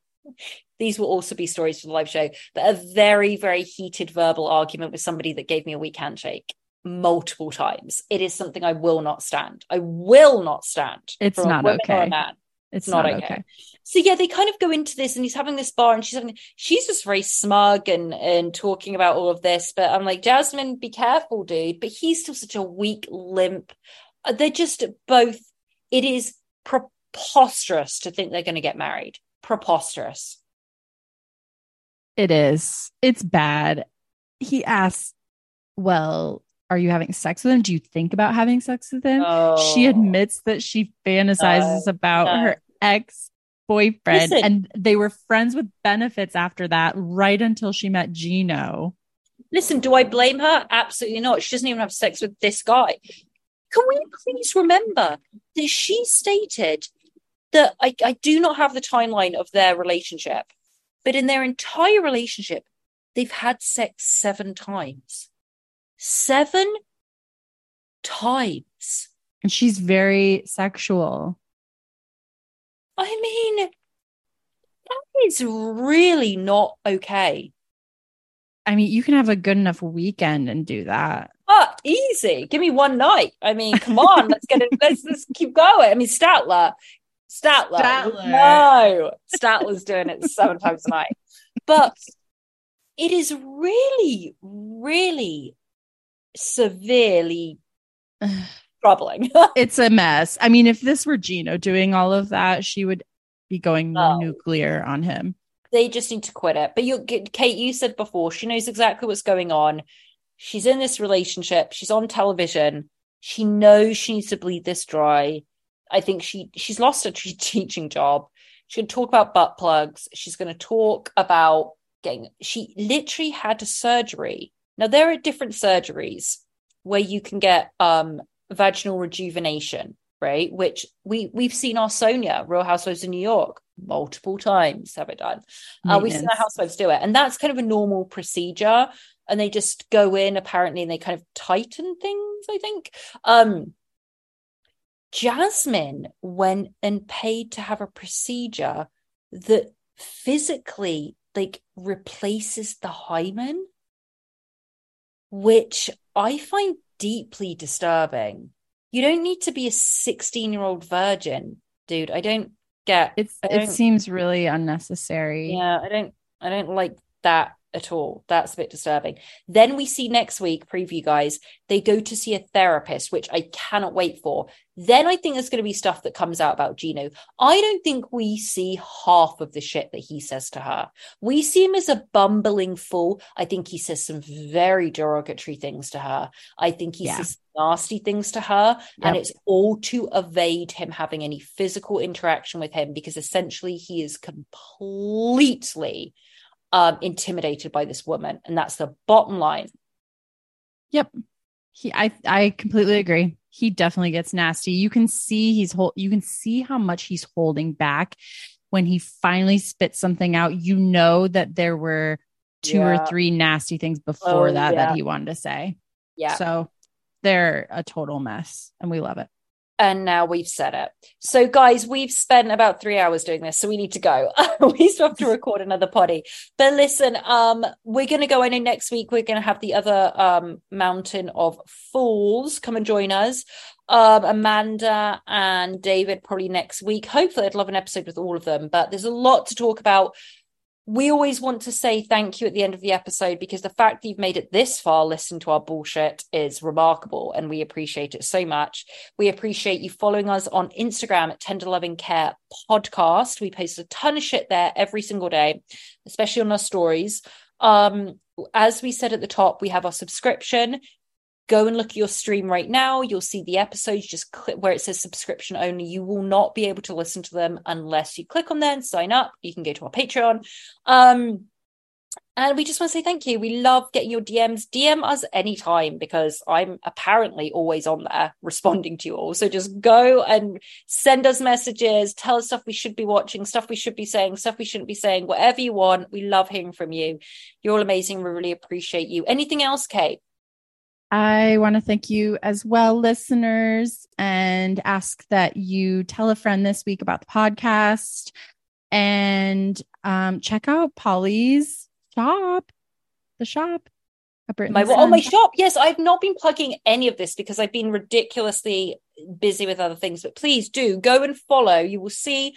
these will also be stories for the live show, but a very, very heated verbal argument with somebody that gave me a weak handshake multiple times. It is something I will not stand. I will not stand. It's not okay. man. It's not, not, okay. okay. So yeah, they kind of go into this, and he's having this bar, and she's having, she's just very smug and and talking about all of this. But I'm like, Jasmine, be careful, dude. But he's still such a weak, limp. Uh, They're just both. It is preposterous to think they're going to get married. Preposterous. It is. It's bad. He asks, Well, are you having sex with him? Do you think about having sex with him? She Oh. admits that she fantasizes about no. her ex boyfriend, Listen. and they were friends with benefits after that, right until she met Gino. Listen, do I blame her? Absolutely not. She doesn't even have sex with this guy. Can we please remember that she stated that I, I do not have the timeline of their relationship, but in their entire relationship, they've had sex seven times. Seven times. And she's very sexual. I mean, that is really not okay. I mean, you can have a good enough weekend and do that. Ah, easy. Give me one night. I mean, come on, let's get it. Let's let's keep going. I mean, Statler, Statler, Statler. no, Statler's doing it seven times a night. But it is really, really severely troubling. It's a mess. I mean, if this were Gino doing all of that, she would be going No. Oh. nuclear on him. they just need to quit it. But you, Kate, you said before she knows exactly what's going on. She's in this relationship. She's on television. She knows she needs to bleed this dry. I think she she's lost her t- teaching job. She's going to talk about butt plugs. She's going to talk about getting. She literally had a surgery. Now there are different surgeries where you can get um vaginal rejuvenation, right? Which we we've seen our Sonja, Real Housewives of New York, multiple times have it done. Uh, we've seen our housewives do it, and that's kind of a normal procedure. And they just go in apparently, and they kind of tighten things. I think. Um, Jasmine went and paid to have a procedure that physically like replaces the hymen, which I find deeply disturbing. You don't need to be a 16 year old virgin, dude. I don't get It's I it seems really unnecessary. yeah, I don't I don't like that at all. That's a bit disturbing. Then we see next week, preview guys, they go to see a therapist, which I cannot wait for. Then I think there's going to be stuff that comes out about Gino. I don't think we see half of the shit that he says to her. We see him as a bumbling fool. I think he says some very derogatory things to her. I think he Yeah. says nasty things to her. And it's all to evade him having any physical interaction with him because essentially he is completely um, intimidated by this woman. And that's the bottom line. Yep. He I I completely agree. He definitely gets nasty. You can see he's hold you can see how much he's holding back when he finally spits something out. You know that there were two Yeah. or three nasty things before Oh, that yeah. that he wanted to say. Yeah. So they're a total mess and we love it. And now we've said it. So, guys, we've spent about three hours doing this, so we need to go. we still have to record another potty. But listen, um, we're going to go. I know next week we're going to have the other um mountain of fools come and join us. Um, Amanda and David probably next week. Hopefully, I'd love an episode with all of them. But there's a lot to talk about. We always want to say thank you at the end of the episode because the fact that you've made it this far, listen to our bullshit, is remarkable, and we appreciate it so much. We appreciate you following us on Instagram at Tender Loving Care Podcast. We post a ton of shit there every single day, especially on our stories. Um, as we said at the top, we have our subscription. Go and look at your stream right now. You'll see the episodes. Just click where it says subscription only. You will not be able to listen to them unless you click on and sign up. You can go to our Patreon. Um, and we just want to say thank you. We love getting your DMs. DM us anytime because I'm apparently always on there responding to you all. So just go and send us messages, tell us stuff we should be watching, stuff we should be saying, stuff we shouldn't be saying, whatever you want. We love hearing from you. You're all amazing. We really appreciate you. Anything else, Kate? I want to thank you as well, listeners, and ask that you tell a friend this week about the podcast. And um, check out Polly's shop, the shop. My the oh my shop. Yes, I've not been plugging any of this because I've been ridiculously busy with other things. But please do go and follow. You will see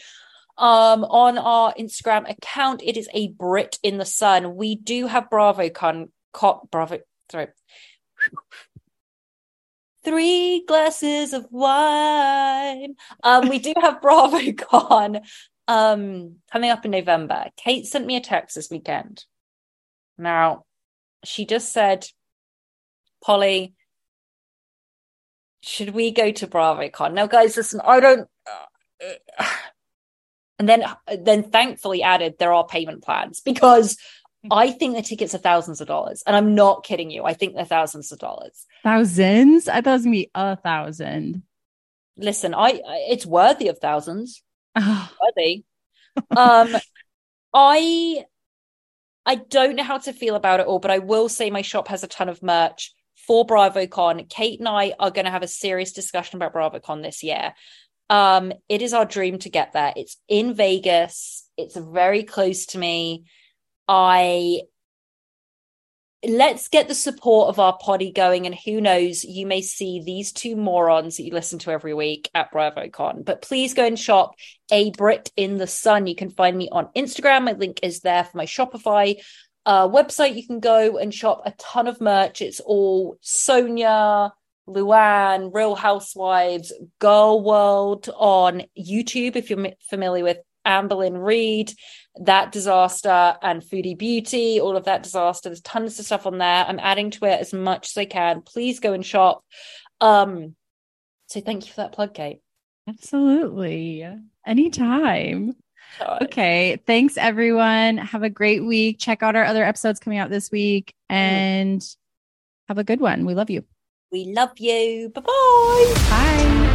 um on our Instagram account. It is a Brit in the Sun. We do have BravoCon. Co- Bravo. Sorry. Three glasses of wine. Um, we do have BravoCon um coming up in November. Kate sent me a text this weekend. Now, she just said, Polly, should we go to BravoCon? Now, guys, listen, I don't. uh, and then, then thankfully added there are payment plans because I think the tickets are thousands of dollars, and I'm not kidding you. I think they're thousands of dollars. Thousands? I thought it was gonna be a thousand. Listen, I I- it's worthy of thousands. Worthy. Um, I I don't know how to feel about it all, but I will say my shop has a ton of merch for BravoCon. Kate and I are going to have a serious discussion about BravoCon this year. Um, it is our dream to get there. It's in Vegas. It's very close to me. I let's get the support of our poddy going, and who knows, you may see these two morons that you listen to every week at BravoCon. But please go and shop a Brit in the Sun. You can find me on Instagram. My link is there for my Shopify uh, website. You can go and shop a ton of merch. It's all Sonja, Luann, Real Housewives, Girl World on YouTube. If you're familiar with Amberlynn Reid, that disaster, and Foodie Beauty, all of that disaster. There's tons of stuff on there. I'm adding to it as much as I can. Please go and shop. Um, so thank you for that plug, Kate. absolutely. Anytime. Okay. Thanks, everyone. Have a great week. Check out our other episodes coming out this week and have a good one. We love you. We love you. Bye bye. Bye.